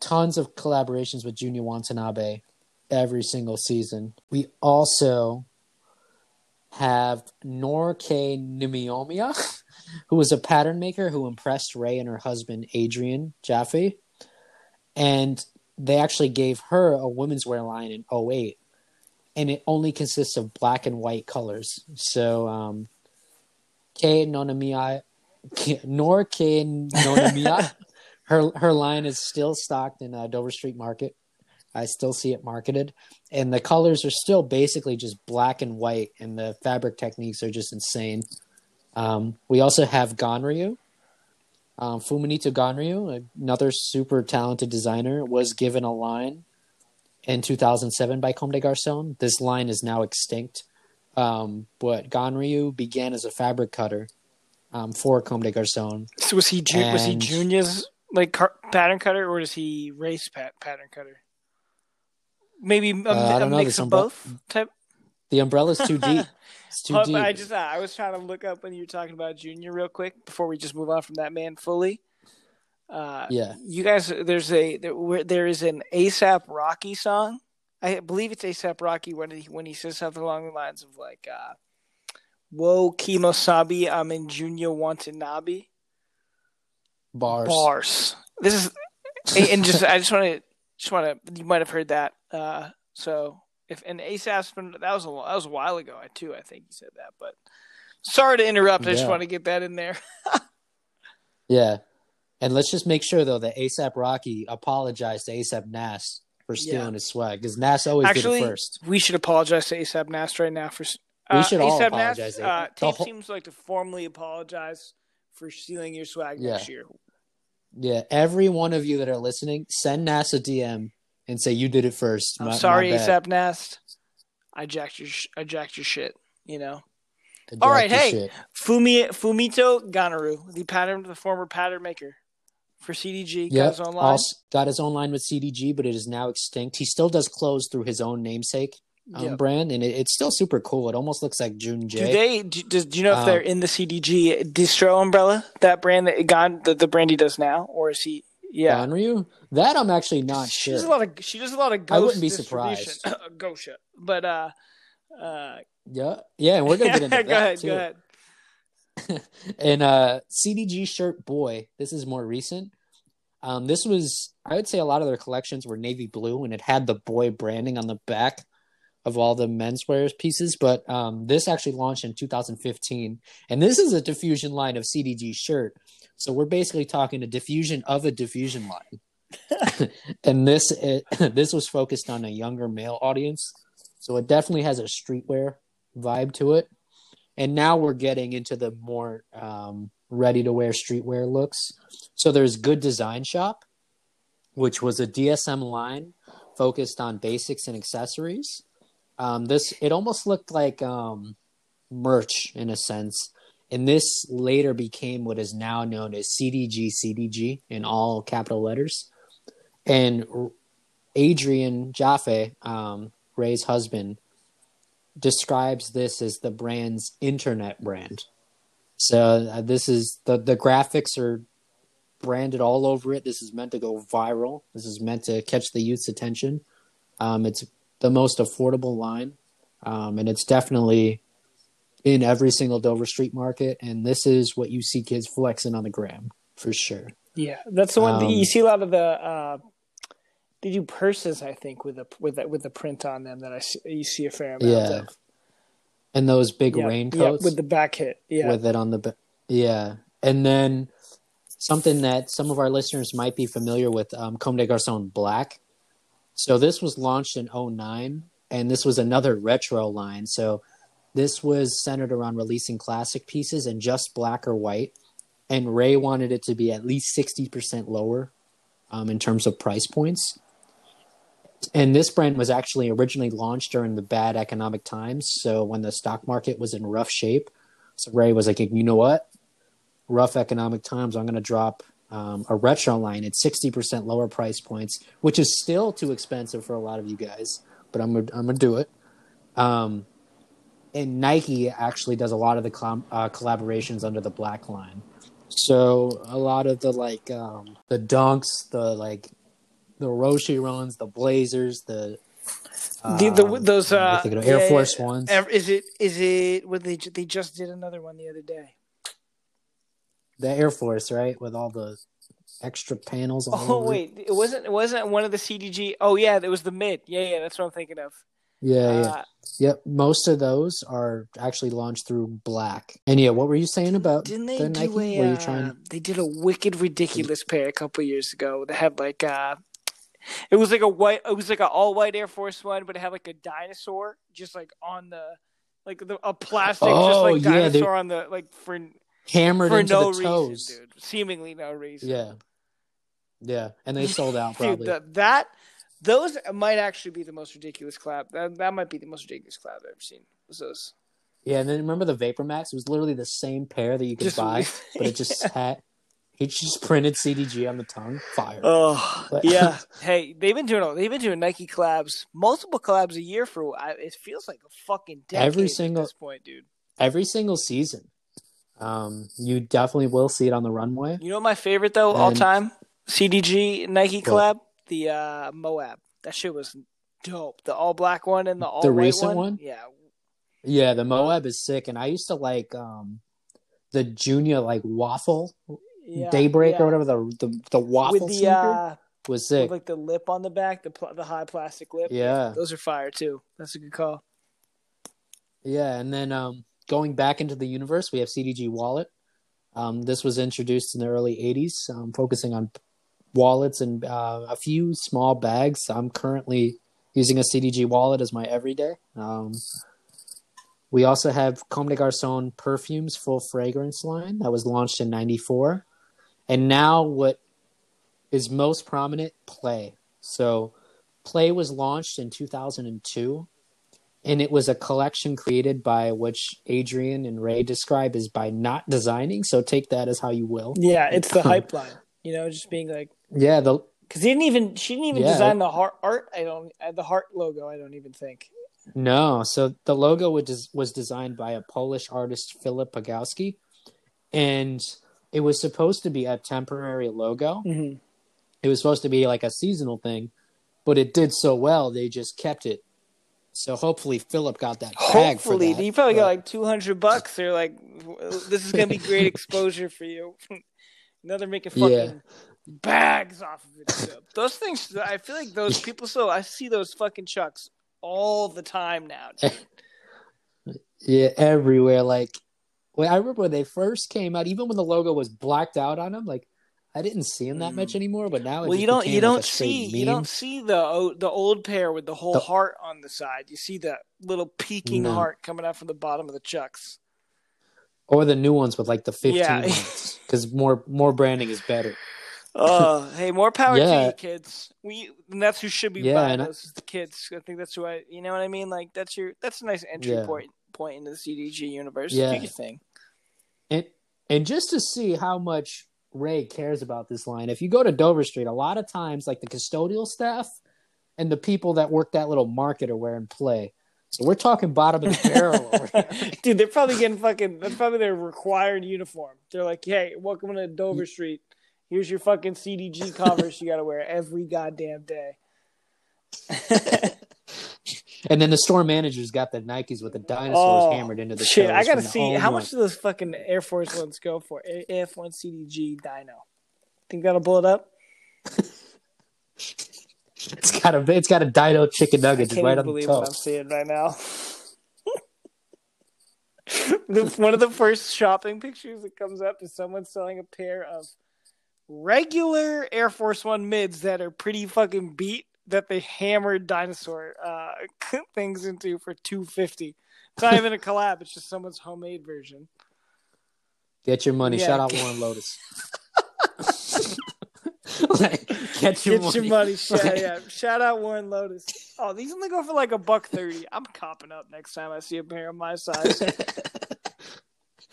tons of collaborations with Junya Watanabe every single season. We also have Norke Nimiomia, who was a pattern maker who impressed Rei and her husband Adrian Joffe. And they actually gave her a women's wear line in 08. And it only consists of black and white colors. So um Kei Nonamiya Norke Nonamiya. her her line is still stocked in uh, Dover Street Market. I still see it marketed, and the colors are still basically just black and white, and the fabric techniques are just insane. Um, we also have Ganryu, um, Fuminito Ganryu, another super talented designer, was given a line in 2007 by Comme des Garçons. This line is now extinct, um, but Ganryu began as a fabric cutter um, for Comme des Garçons. So was he Ju- was he Junya's like car- pattern cutter or does he race pat- pattern cutter? Maybe a, Uh, I a mix of umbre- both type. The umbrella's too deep. It's too Oh, deep. I just I was trying to look up when you were talking about Junya real quick before we just move on from that man fully. Uh, yeah. you guys, there's a there, there is an ASAP Rocky song. I believe it's ASAP Rocky when he when he says something along the lines of like, uh, "Whoa, Kimosabi, I'm in Junya Watanabe." Bars. Bars. This is and just I just want to just want to you might have heard that. Uh, so if and ASAP's been that was a that was a while ago I too. I think he said that, but sorry to interrupt. I just want to get that in there. Yeah. And let's just make sure though that ASAP Rocky apologized to ASAP Nas for stealing Yeah. his swag because Nas always Actually, did it first. we should apologize to ASAP Nast right now for. s- We Uh, should all A$AP apologize, Nast, uh, Tape whole- seems like to formally apologize for stealing your swag Yeah. next year. Yeah, every one of you that are listening, send Nas a DM and say you did it first. I'm My- sorry, my. ASAP Nast. I jacked your sh- I jacked your shit. You know. All right, hey. shit. Fumi Fumito Ganryu, the pattern, the former pattern maker for CDG, got his own line. Also, got his own line with CDG, but it is now extinct. He still does clothes through his own namesake um, Yep. brand, and it, it's still super cool. It almost looks like June Do J. they? Do, do you know if Um, they're in the CDG distro umbrella? That brand that got the, the brand he does now, or is he? Yeah, Ganryu? That I'm actually not she sure. does a lot of she does a lot of. Ghost I wouldn't be distribution. Gosha, but uh, uh, yeah, yeah, and we're gonna get into go that ahead, too. go ahead. and uh CDG shirt boy, this is more recent. Um this was I would say a lot of their collections were navy blue and it had the boy branding on the back of all the menswear pieces, but um this actually launched in 2015 and this is a diffusion line of CDG shirt. So we're basically talking a diffusion of a diffusion line. and this it, this was focused on a younger male audience. So it definitely has a streetwear vibe to it and now we're getting into the more um, ready to wear streetwear looks. So there's Good Design Shop, which was a DSM line focused on basics and accessories. Um, this it almost looked like um, merch in a sense, and this later became what is now known as CDG CDG in all capital letters. And Adrian Joffe, um, Rei's husband, describes this as the brand's internet brand. So uh, this is the the graphics are branded all over it. This is meant to go viral. This is meant to catch the youth's attention. Um, it's the most affordable line, um, and it's definitely in every single Dover street market. And this is what you see kids flexing on the gram for sure. Yeah, that's the one that Um, you see a lot of the. Uh, they do purses, I think, with a with a, with the print on them that I see, you see a fair amount Yeah, of. And those big Yeah, raincoats yeah, with the back hit. Yeah, with it on the yeah and then something that some of our listeners might be familiar with um, Comme des Garçons Black. So this was launched in 09 and this was another retro line. So this was centered around releasing classic pieces and just black or white. And Rei wanted it to be at least 60% lower um, in terms of price points. And this brand was actually originally launched during the bad economic times. So when the stock market was in rough shape, so Rei was like, you know what? Rough economic times, I'm going to drop um, a retro line at 60% lower price points, which is still too expensive for a lot of you guys, but I'm, gonna- I'm going to do it. Um, and Nike actually does a lot of the com- uh, collaborations under the black line. So a lot of the like um, the dunks, the like the Roshe runs, the Blazers, the the, the, um, those uh, thinking of yeah, Air yeah, Force yeah. Ones. Is it is it? What they they just did another one the other day. The Air Force, right, with all the extra panels. All Oh over wait, it wasn't it wasn't one of the CDG. Oh yeah, it was the mid. Yeah, yeah, that's what I'm thinking of. yeah, yeah, Uh, yep. Most of those are actually launched through Black. And yeah, what were you saying about Didn't they the do Nike? a? were you uh, trying? They did a wicked, ridiculous pair a couple years ago. They had like uh it was like a white. It was like an all white Air Force One, but it had like a dinosaur just like on the like the, a plastic just Oh, like yeah, dinosaur on the like for Hammered for into no the toes. reason, dude. Seemingly no reason. Yeah, yeah, and they sold out Dude, probably. that, that those might actually be the most ridiculous collab. That that might be the most ridiculous collab I've ever seen. Was those Yeah, and then remember the Vapor Max? It was literally the same pair that you could Just- buy, but it just had he just printed CDG on the tongue. Fire. Oh But- yeah. hey, they've been doing they've been doing Nike collabs, multiple collabs a year for. It feels like a fucking decade Every at single- this point, dude. Every single season, um, you definitely will see it on the runway. You know my favorite though all time CDG Nike What? collab the uh, Moab. That shit was dope. The all black one and the all white recent one? Yeah. Yeah, the Moab is sick, and I used to like um, the Junya like waffle yeah Daybreak yeah. or whatever the the, the waffle with the uh, was with sick. like the lip on the back, the pl- the high plastic lip. Yeah. those are fire too. That's a good call. Yeah, and then um, going back into the universe, we have CDG Wallet. Um, this was introduced in the early 80s, um, focusing on wallets and uh, a few small bags. I'm currently using a CDG wallet as my everyday. Um, we also have Comme des Garçons perfumes full fragrance line that was launched in 94. And now what is most prominent, Play. So Play was launched in 2002 and it was a collection created by which Adrian and Rei describe as by not designing. So take that as how you will. Yeah, it's the hype line. You know, just being like, Yeah, the because he didn't even she didn't even Yeah. design the heart art. I don't uh, the heart logo. I don't even think. No, so the logo was was designed by a Polish artist, Filip Pagowski, and it was supposed to be a temporary logo. Mm-hmm. It was supposed to be like a seasonal thing, but it did so well they just kept it. So hopefully Filip got that bag for Hopefully, that. you probably got like two hundred bucks. They're like, this is gonna be great exposure for you. now they're making fucking Yeah. bags off of it. Those things, I feel like those people. So I see those fucking chucks all the time now. yeah, everywhere. Like, when I remember when they first came out, even when the logo was blacked out on them, like I didn't see him that much mm. anymore. But now, Well, you don't you don't straight see you don't see the the old pair with the whole The- heart on the side. You see the little peeking No. heart coming out from the bottom of the chucks. or the new ones with like the fifteen Yeah. because more more branding is better. Oh, hey, more power to Yeah. you, kids. We and that's who should be Yeah, buying those is the kids. I think that's who I. You know what I mean? Like that's your that's a nice entry Yeah. point point into the CDG universe. Yeah. Do your thing. And and just to see how much Rei cares about this line, if you go to Dover Street, a lot of times like the custodial staff and the people that work that little market are wearing play. So we're talking bottom of the barrel over here. Dude, they're probably getting fucking. That's probably their required uniform. They're like, hey, welcome to Dover Street. Here's your fucking CDG Converse you got to wear every goddamn day. And then the store manager's got the Nikes with the dinosaurs Oh, hammered into the Shit, I gotta see how much do those fucking Air Force ones go for? A- AF1 CDG Dino. Think that'll blow it up? It's got a it's got a dino chicken nugget right on the what I'm seeing right now. One of the first shopping pictures that comes up is someone selling a pair of regular Air Force One mids that are pretty fucking beat that they hammered dinosaur uh, things into for two fifty. It's not even a collab; it's just someone's homemade version. Get your money. Yeah. Shout out Warren Lotus. like, get your Get money. your money, shout, yeah. Shout out Warren Lotus. Oh, these only go for like a buck thirty. I'm copping up next time I see a pair of my size.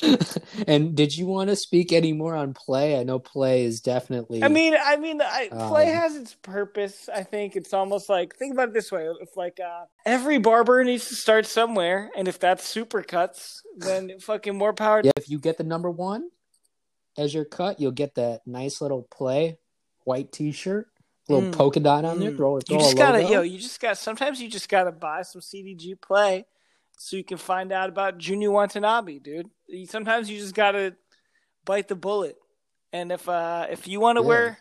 and did you want to speak any more on play? I know play is definitely. I mean, I mean, I, play Um, has its purpose. I think it's almost like think about it this way: if like uh, every barber needs to start somewhere, and if that's supercuts, then fucking more power. yeah, if you get the number one as your cut, you'll get that nice little play white T-shirt, little Mm. polka dot on there. Mm. Throw, throw You just a gotta, yo, you just got. Sometimes you just gotta buy some CDG play, so you can find out about Junya Watanabe, dude. Sometimes you just gotta bite the bullet, and if uh if you want to Yeah. wear,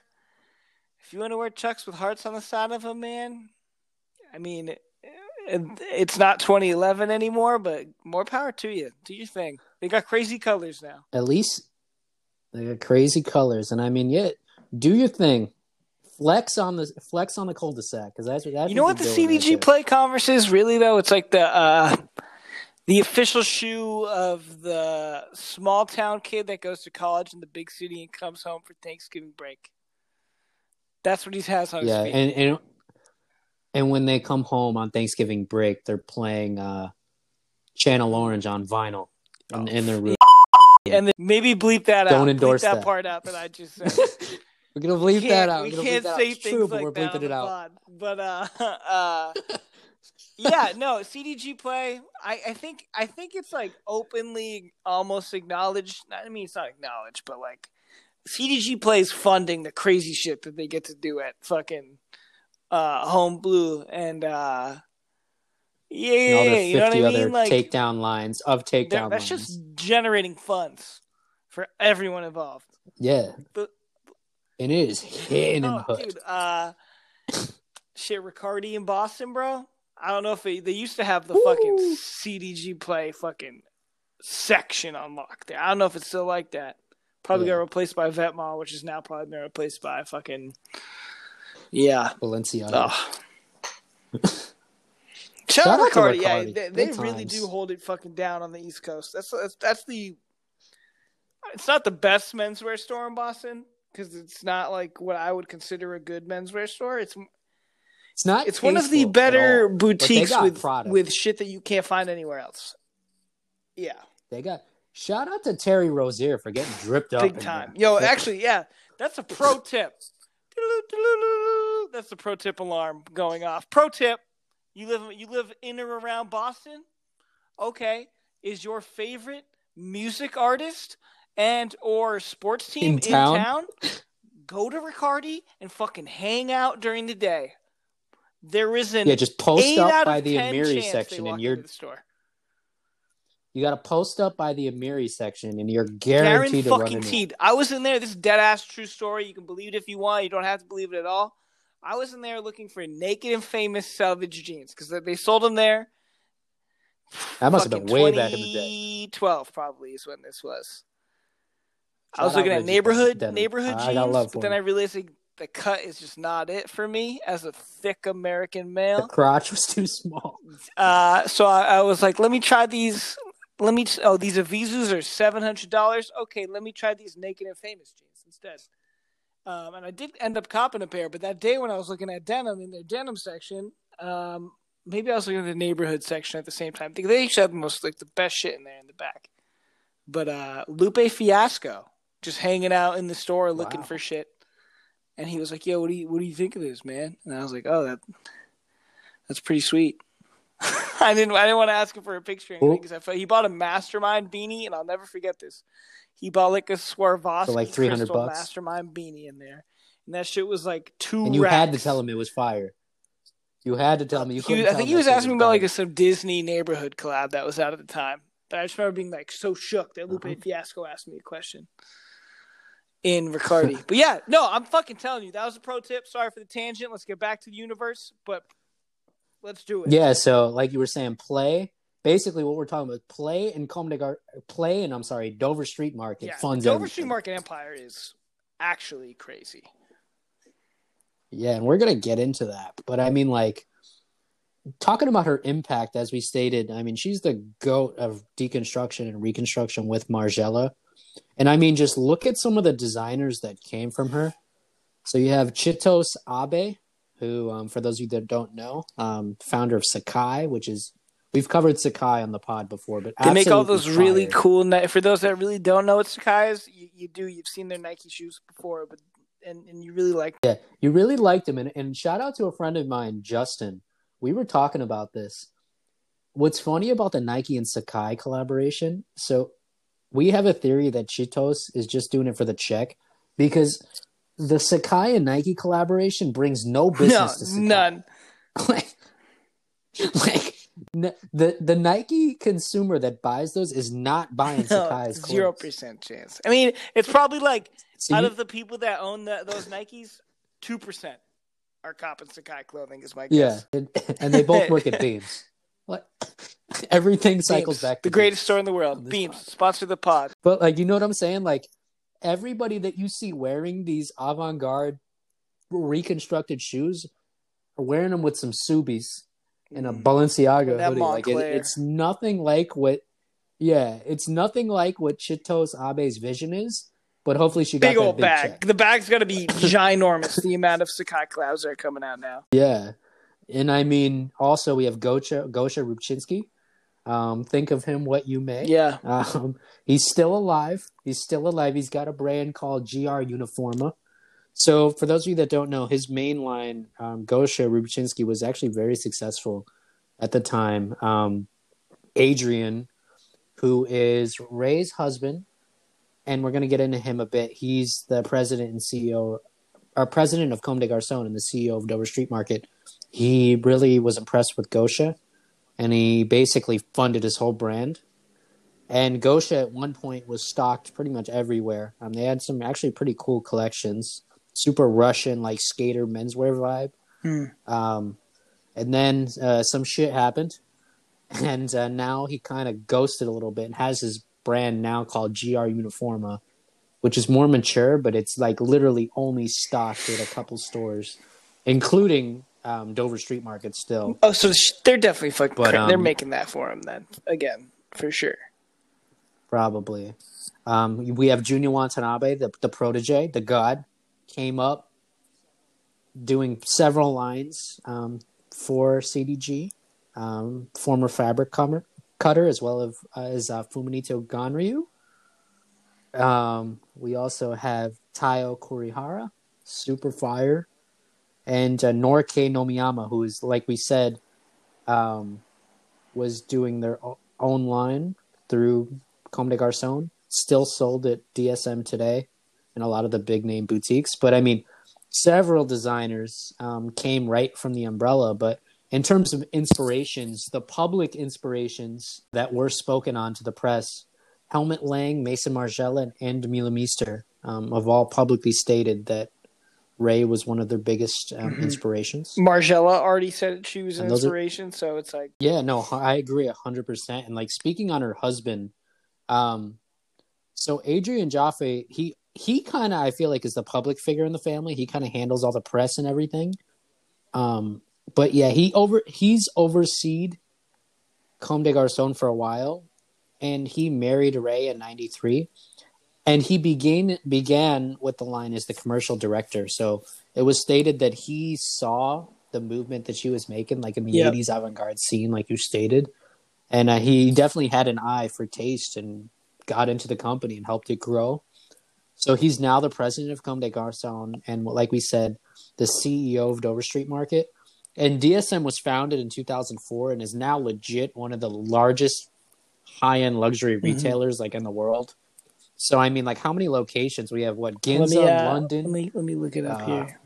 if you want to wear chucks with hearts on the side of them, man, I mean, it's not 2011 anymore, but more power to you. Do your thing. They got crazy colors now. At least they got crazy colors, and I mean, yeah, do your thing. Flex on the flex on the cul-de-sac because that's what that's You know what the right CDG. Play Converse is really though? It's like the uh, the official shoe of the small town kid that goes to college in the big city and comes home for Thanksgiving break. That's what he has on yeah and, and and when they come home on thanksgiving break they're playing uh channel orange on vinyl in, in their room And, then maybe bleep that out. Don't endorse that, that. part out that I just said. we're gonna bleep that out We can't bleep that out. say things true, but like we're that bleeping it out pod. But uh, uh, yeah, no, CDG play. I, I think I think it's like openly almost acknowledged. I mean, it's not acknowledged, but like CDG plays funding the crazy shit that they get to do at fucking uh, Homme Plus and uh, yeah, and all their you know what 50 I other mean. Like takedown lines of takedown that's lines just generating funds for everyone involved. yeah But- and it is hitting in the Oh, hood dude, uh, shit, Riccardi in Boston, bro. I don't know if they, they used to have the fucking CDG play fucking section on lock there. I don't know if it's still like that, Probably Yeah. got replaced by Vetements, which is now probably been replaced by fucking yeah. Balenciaga. Oh. Shout, Shout out to Riccardi. Yeah, they, they really times. do hold it fucking down on the East Coast. That's that's, that's the. It's not the best menswear store in Boston because it's not like what I would consider a good menswear store. It's It's not. it's one of the better boutiques with product. with shit that you can't find anywhere else. Yeah, They got. Shout out to Terry Rozier for getting dripped up. big time. Yo, actually, yeah, that's a pro tip. That's the pro tip alarm going off. Pro tip: You live you live in or around Boston. Okay, is your favorite music artist and or sports team In in town? town? Go to Riccardi and fucking hang out during the day. There is an Yeah, just post up by the 10 Amiri section, and you're you got to post up by the Amiri section, and you're Guaranteed guaranteed to run fucking into. teed. I was in there. This is dead ass true story. You can believe it if you want. You don't have to believe it at all. I was in there looking for naked and famous selvage jeans because they sold them there. That must have been way back in the day. 2012 probably is when this was. I was looking at neighborhood neighborhood jeans, but then. I realized like, the cut is just not it for me as a thick American male. The crotch was too small. Uh, so I, I was like, let me try these. Let me. Oh, these Evisus are seven hundred dollars. Okay, let me try these naked and famous jeans instead. Um, and I did end up copping a pair, but that day when I was looking at denim in their denim section, um, maybe I was looking at the neighborhood section at the same time. They actually have the most like the best shit in there in the back. But uh, Lupe Fiasco just hanging out in the store looking Wow. for shit, and he was like, "Yo, what do you what do you think of this, man?" And I was like, "Oh, that that's pretty sweet." I didn't. I didn't want to ask him for a picture or anything Well- because I felt he bought a Mastermind beanie, and I'll never forget this. He bought like a Swarovski like, 300 crystal bucks? Mastermind beanie in there, and that shit was like two. And you had to tell him it was fire. You had to tell him. You He couldn't I think he was asking me about like a, some Disney neighborhood collab that was out at the time. But I just remember being like so shook that Lupe Uh-huh. Fiasco asked me a question in Riccardi. but yeah, no, I'm fucking telling you that was a pro tip. Sorry for the tangent. Let's get back to the universe, but let's do it. Yeah, so like you were saying, play. Basically, what we're talking about, play and Comme des Gar- play, and I'm sorry, Dover Street Market yeah. funds Dover everything. Street Market Empire is actually crazy. Yeah, and we're gonna get into that. But I mean, like talking about her impact, as we stated, I mean, she's the goat of deconstruction and reconstruction with Margiela. And I mean, just look at some of the designers that came from her. So you have Chitose Abe, who, um, for those of you that don't know, um, founder of Sacai, which is we've covered Sacai on the pod before, but They make all those absolutely really cool. For those that really don't know what Sacai is, you, you do. You've seen their Nike shoes before, but and, and you really like. Yeah, you really liked them. and, and shout out to a friend of mine, Justin. We were talking about this. What's funny about the Nike and Sacai collaboration? So we have a theory that Chitose is just doing it for the check because the Sacai and Nike collaboration brings no No, business to Sacai. none. like, like n- the the Nike consumer that buys those is not buying Sacai's clothes. Zero percent chance. I mean, it's probably like out of the people that own the, those Nikes, two percent are copping Sacai clothing. Is my Yeah, guess. and, and they both work at Beams. What? Everything cycles Beams, back. The greatest store in the world. on Beams pod. sponsor the pod. But like, you know what I'm saying? Like, everybody that you see wearing these avant-garde reconstructed shoes are wearing them with some Ksubis and a Mm. Balenciaga And that hoodie. Like, it, it's nothing like what. Yeah, it's nothing like what Chitose Abe's vision is. But hopefully, she got Big that old big bag. check. The bag's gonna be ginormous. the amount of Sacai clouds that are coming out now. Yeah, and I mean, also we have Gosha Gosha Rubchinskiy. Um, think of him what you may. Yeah. Um, he's still alive. He's still alive. He's got a brand called GR Uniforma. So, for those of you that don't know, his main line, um, Gosha Rubchinskiy, was actually very successful at the time. Um, Adrian, who is Rei's husband, and we're going to get into him a bit. He's the president and CEO, or president of Comme des Garçons and the CEO of Dover Street Market. He really was impressed with Gosha, and he basically funded his whole brand. And Gosha at one point was stocked pretty much everywhere. Um, they had some actually pretty cool collections, super Russian like skater menswear vibe. Hmm. Um, and then uh, some shit happened, and uh, now he kind of ghosted a little bit and has his brand now called GR Uniforma, which is more mature, but it's like literally only stocked at a couple stores, including um, Dover Street Market still. Oh, so they're definitely fucking. But, cra- they're um, making that for him then again for sure. Probably. Um, we have Junya Watanabe, the, the protege, the god, came up doing several lines um, for CDG, um, former fabric comer, cutter, as well as, as uh, Fuminito Ganryu. Um, we also have Tayo Kurihara, super fire, and uh, Norke Nomiyama, who is, like we said, um, was doing their own line through Comme des Garçons, still sold at DSM today and a lot of the big name boutiques. But I mean, several designers um, came right from the umbrella. But in terms of inspirations, the public inspirations that were spoken on to the press, Helmut Lang, Maison Margiela, and Mila Meester um, have all publicly stated that Rei was one of their biggest um, Mhm. inspirations. Margiela already said she was an those are- inspiration, so it's like Yeah, no, I agree a hundred percent. And like speaking on her husband, um, so Adrian Joffe, he he kind of I feel like is the public figure in the family. He kind of handles all the press and everything. Um, but yeah, he over he's overseed Comme des Garçons for a while, and he married Rei in '93, and he began began with the line as the commercial director. So it was stated that he saw the movement that she was making, like in the Yep. '80s avant-garde scene, like you stated, and uh, he definitely had an eye for taste and got into the company and helped it grow. So he's now the president of Comme des Garçons, and like we said, the CEO of Dover Street Market. And DSM was founded in 2004 and is now legit one of the largest high-end luxury Mm-hmm. retailers like in the world. So I mean, like how many locations we have? What Ginza, me, uh, London, Let me let me look it up uh, here.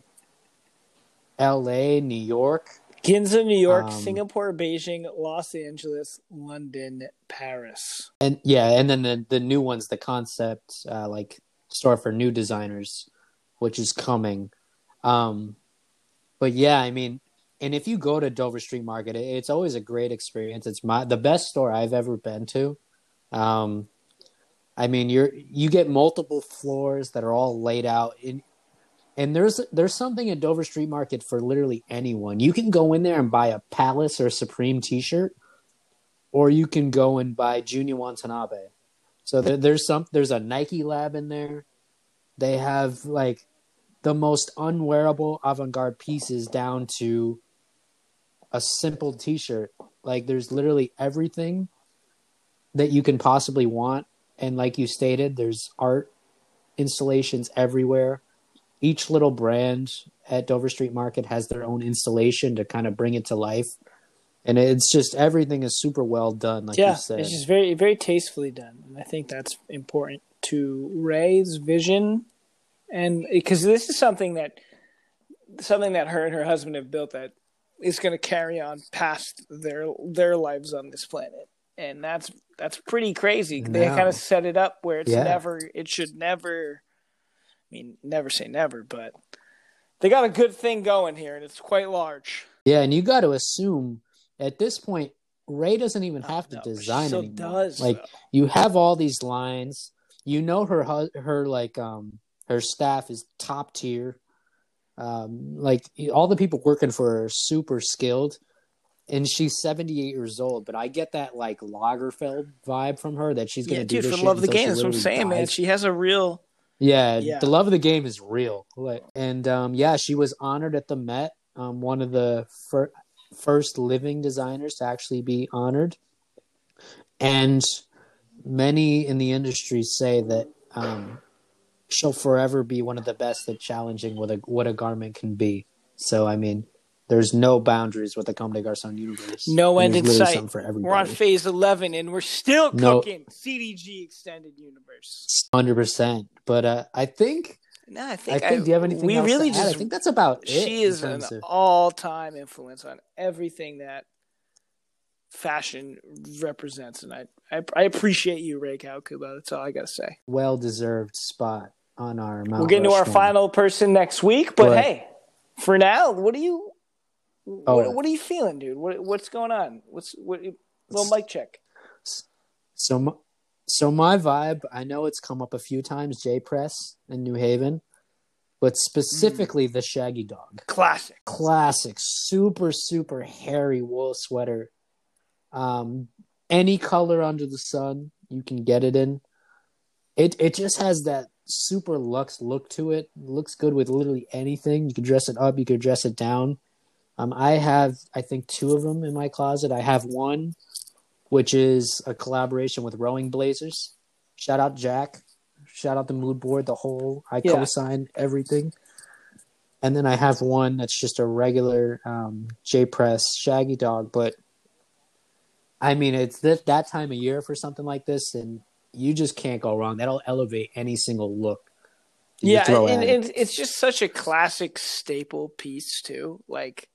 L.A., New York. Ginza, New York, um, Singapore, Beijing, Los Angeles, London, Paris. and yeah, and then the the new ones, the concept uh, like store for new designers, which is coming. Um, but yeah, I mean, and if you go to Dover Street Market, it, it's always a great experience. It's my the best store I've ever been to. Um, I mean, you're you get multiple floors that are all laid out in. And there's there's something at Dover Street Market for literally anyone. You can go in there and buy a Palace or Supreme T-shirt, or you can go and buy Junya Watanabe. So there, there's some there's a Nike lab in there. They have like the most unwearable avant-garde pieces down to a simple t-shirt. Like there's literally everything that you can possibly want and like you stated there's art installations everywhere. Each little brand at Dover Street Market has their own installation to kind of bring it to life. And it's just everything is super well done like yeah, you said. it's just very very tastefully done, and I think that's important to Rei's vision, and because this is something that something that her and her husband have built that is going to carry on past their their lives on this planet, and that's that's pretty crazy. They kind of set it up where it's Yeah. never it should never. I mean, never say never, but they got a good thing going here, and it's quite large. Yeah, and you got to assume at this point, Rei doesn't even have to No, design anymore. does, like though. you have all these lines. You know her her like um her staff is top tier. Um, like all the people working for her are super skilled, and she's seventy eight years old. But I get that like Lagerfeld vibe from her that she's gonna Yeah, do dude, this for shit love of the game, that's what I'm literally saying, man. She has a real Yeah, Yeah. the love of the game is real. Like, And um, yeah, she was honored at the Met, um, one of the fir- first living designers to actually be honored. And many in the industry say that um, she'll forever be one of the best at challenging what a what a garment can be. So I mean, there's no boundaries with the Comme des Garçons universe. No end in sight. something for We're on phase 11 and we're still No. cooking CDG Extended Universe. Hundred percent. But uh, I think No, I think, I think, think. do you have anything we else really to add? just I think that's about it. she is an of- all-time influence on everything that fashion represents and I I, I appreciate you Rei Kawakubo. That's all I got to say. well deserved spot on our Mount we'll get into our final person next week, but, But- hey, for now, what do you Oh. what, what are you feeling, dude? What what's going on? What's what little mic check. So, my- So my vibe, I know it's come up a few times, J Press in New Haven, but specifically the Shaggy Dog. Classic. Classic, super, super hairy wool sweater. Um, any color under the sun, you can get it in. It it just has that super luxe look to it. Looks good with literally anything. You can dress it up, you can dress it down. Um, I have I think two of them in my closet. I have one which is a collaboration with Rowing Blazers. Shout out Jack. Shout out the mood board, the whole I Yeah. co-sign everything. And then I have one that's just a regular um, J Press Shaggy Dog, but I mean it's that that time of year for something like this, and you just can't go wrong. That'll elevate any single look. Yeah, and, and it's just such a classic staple piece too. Like,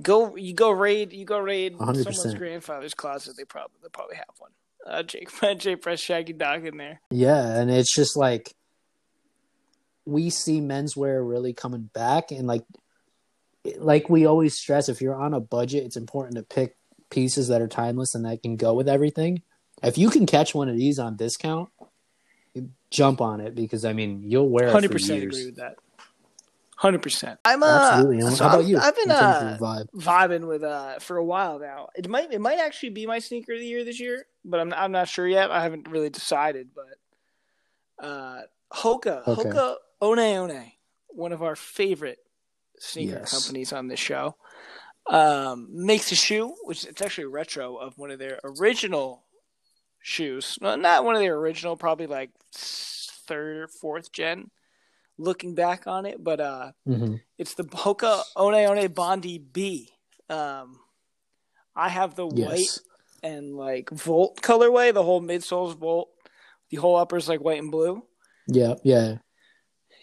go you go raid you go raid 100%. someone's grandfather's closet. They probably they probably have one. Uh, Jake J Press Shaggy Dog in there. Yeah, and it's just like we see menswear really coming back, and like like we always stress, if you're on a budget, it's important to pick pieces that are timeless and that can go with everything. If you can catch one of these on discount, jump on it because I mean you'll wear it Hundred percent agree with that. Hundred percent. I'm uh, Absolutely. so How about you? I've been uh, vibe? vibing with uh for a while now. It might it might actually be my sneaker of the year this year, but I'm I'm not sure yet. I haven't really decided, but uh Hoka Okay. Hoka One One, one of our favorite sneaker Yes. companies on this show, um, makes a shoe which it's actually a retro of one of their original shoes. No, not one of their original, probably like third or fourth gen. Looking back on it, but uh, Mhm. it's the Hoka One One Bondi B. Um, I have the white and like Volt colorway. The whole midsole's Volt. The whole upper's like white and blue. Yeah, yeah.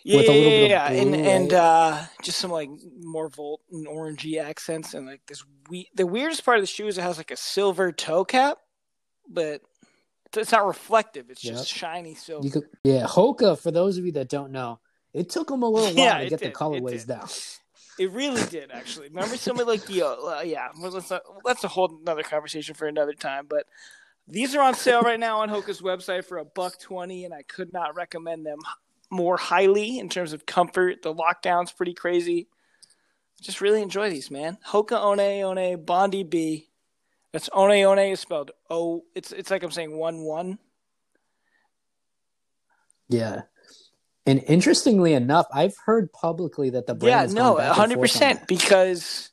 Yeah, With a little bit of yeah, and blue, and right? uh, just some like more Volt and orangey accents, and like this. We the weirdest part of the shoe is it has like a silver toe cap, but it's not reflective. It's just shiny silver. You could, yeah, Hoka. For those of you that don't know, it took them a little while Yeah, to get the did, it colorways down. It really did, actually. Remember some of like the uh, yeah. well, Let's not, that's a whole another conversation for another time. But these are on sale right now on Hoka's website for a buck twenty, and I could not recommend them more highly in terms of comfort. The lockdown's pretty crazy. Just really enjoy these, man. Hoka One One Bondi B. That's One One is spelled O. It's it's like I'm saying one one. Yeah. And interestingly enough, I've heard publicly that the brand Yeah, no, hundred percent. Because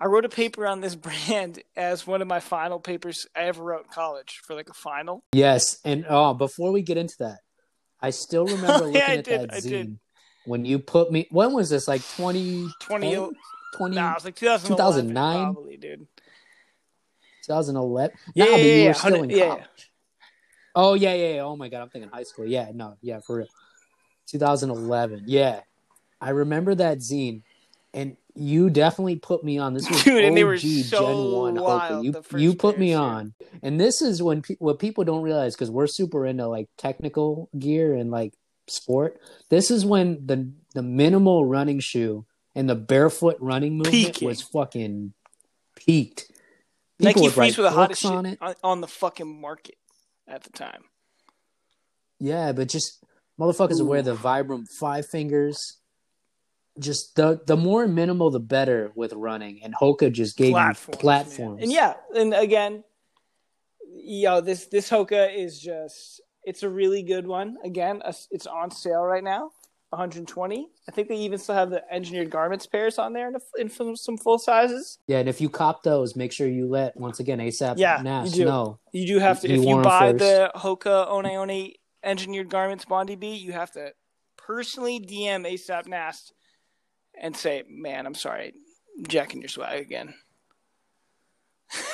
I wrote a paper on this brand as one of my final papers I ever wrote in college for like a final. Yes, and oh, before we get into that, I still remember looking Yeah, I at did, that I zine did. when you put me. When was this? Like 20, 20 20, Nah, it was like 2011, 2009? probably, dude. 2011? Yeah, nah, yeah, yeah, were still in yeah, college. Oh yeah, yeah, yeah. Oh my god, I'm thinking high school. Yeah, no, yeah, for real. 2011. Yeah, I remember that zine, and you definitely put me on. This was Dude, and they were so Gen One wild. You you put me yeah. on, and this is when pe- what people don't realize because we're super into like technical gear and like sport. This is when the the minimal running shoe and the barefoot running movement Peaking. was fucking peaked. Nike People would Freeze were the hottest on it. on the fucking market at the time. Yeah, but just motherfuckers would wear the Vibram five fingers. Just the the more minimal, the better with running. And Hoka just gave platforms, you man. And yeah, and again, know, this this Hoka is just it's a really good one. Again, it's on sale right now, 120. I think they even still have the engineered garments pairs on there in, a, in some, some full sizes. yeah, and if you cop those, make sure you let once again ASAP Yeah, Nast you do. know. You do have to You if you buy first. the Hoka One One engineered garments Bondi B, you have to personally DM ASAP Nast and say, "Man, I'm sorry, I'm jacking your swag again."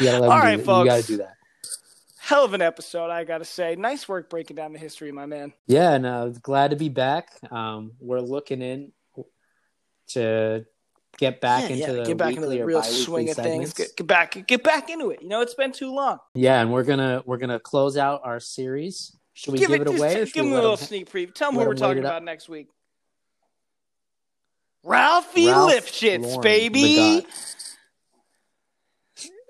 Yeah, let All right, do folks. You gotta do that. Hell of an episode, I gotta say. Nice work breaking down the history, my man. Yeah, and uh, glad to be back. Um, we're looking in to get back Yeah, into yeah, the get back into the real swing of segments. things. Get, get back, get back into it. You know, it's been too long. Yeah, and we're gonna we're gonna close out our series. Should we give, it, just- away? Just give me a little them- sneak preview. Tell them what we're talking it about next week. Ralphie Ralph Lifshitz, Lauren, baby. God.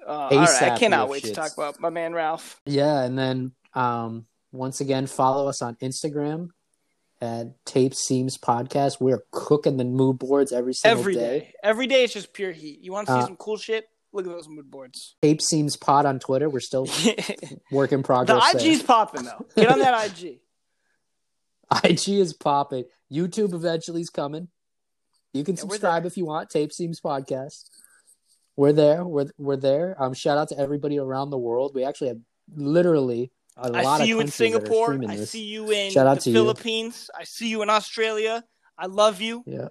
all right, I cannot with wait to talk about my man Ralph. Yeah, and then um, once again, follow us on Instagram at Tape Seams Podcast. We're cooking the mood boards every single Every day. day, every day, it's just pure heat. You want to see Uh, some cool shit? Look at those mood boards. Tape Seams Pod on Twitter. We're still the work in progress. there. IG's popping though. Get on that IG. IG is popping. YouTube eventually is coming. You can Yeah, subscribe if you want. Tape Seams Podcast. We're there. We're we're there. Um, shout out to everybody around the world. We actually have literally a I lot see of you in countries that are Singapore. I this. see you in Shout out the to you. Philippines. I see you in Australia. I love you. Yeah.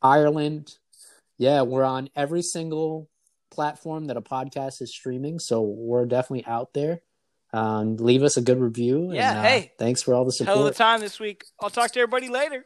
Ireland. Yeah, we're on every single platform that a podcast is streaming, so we're definitely out there. Um, leave us a good review. Yeah, and, uh, hey. thanks for all the support. Hell of a time this week. I'll talk to everybody later.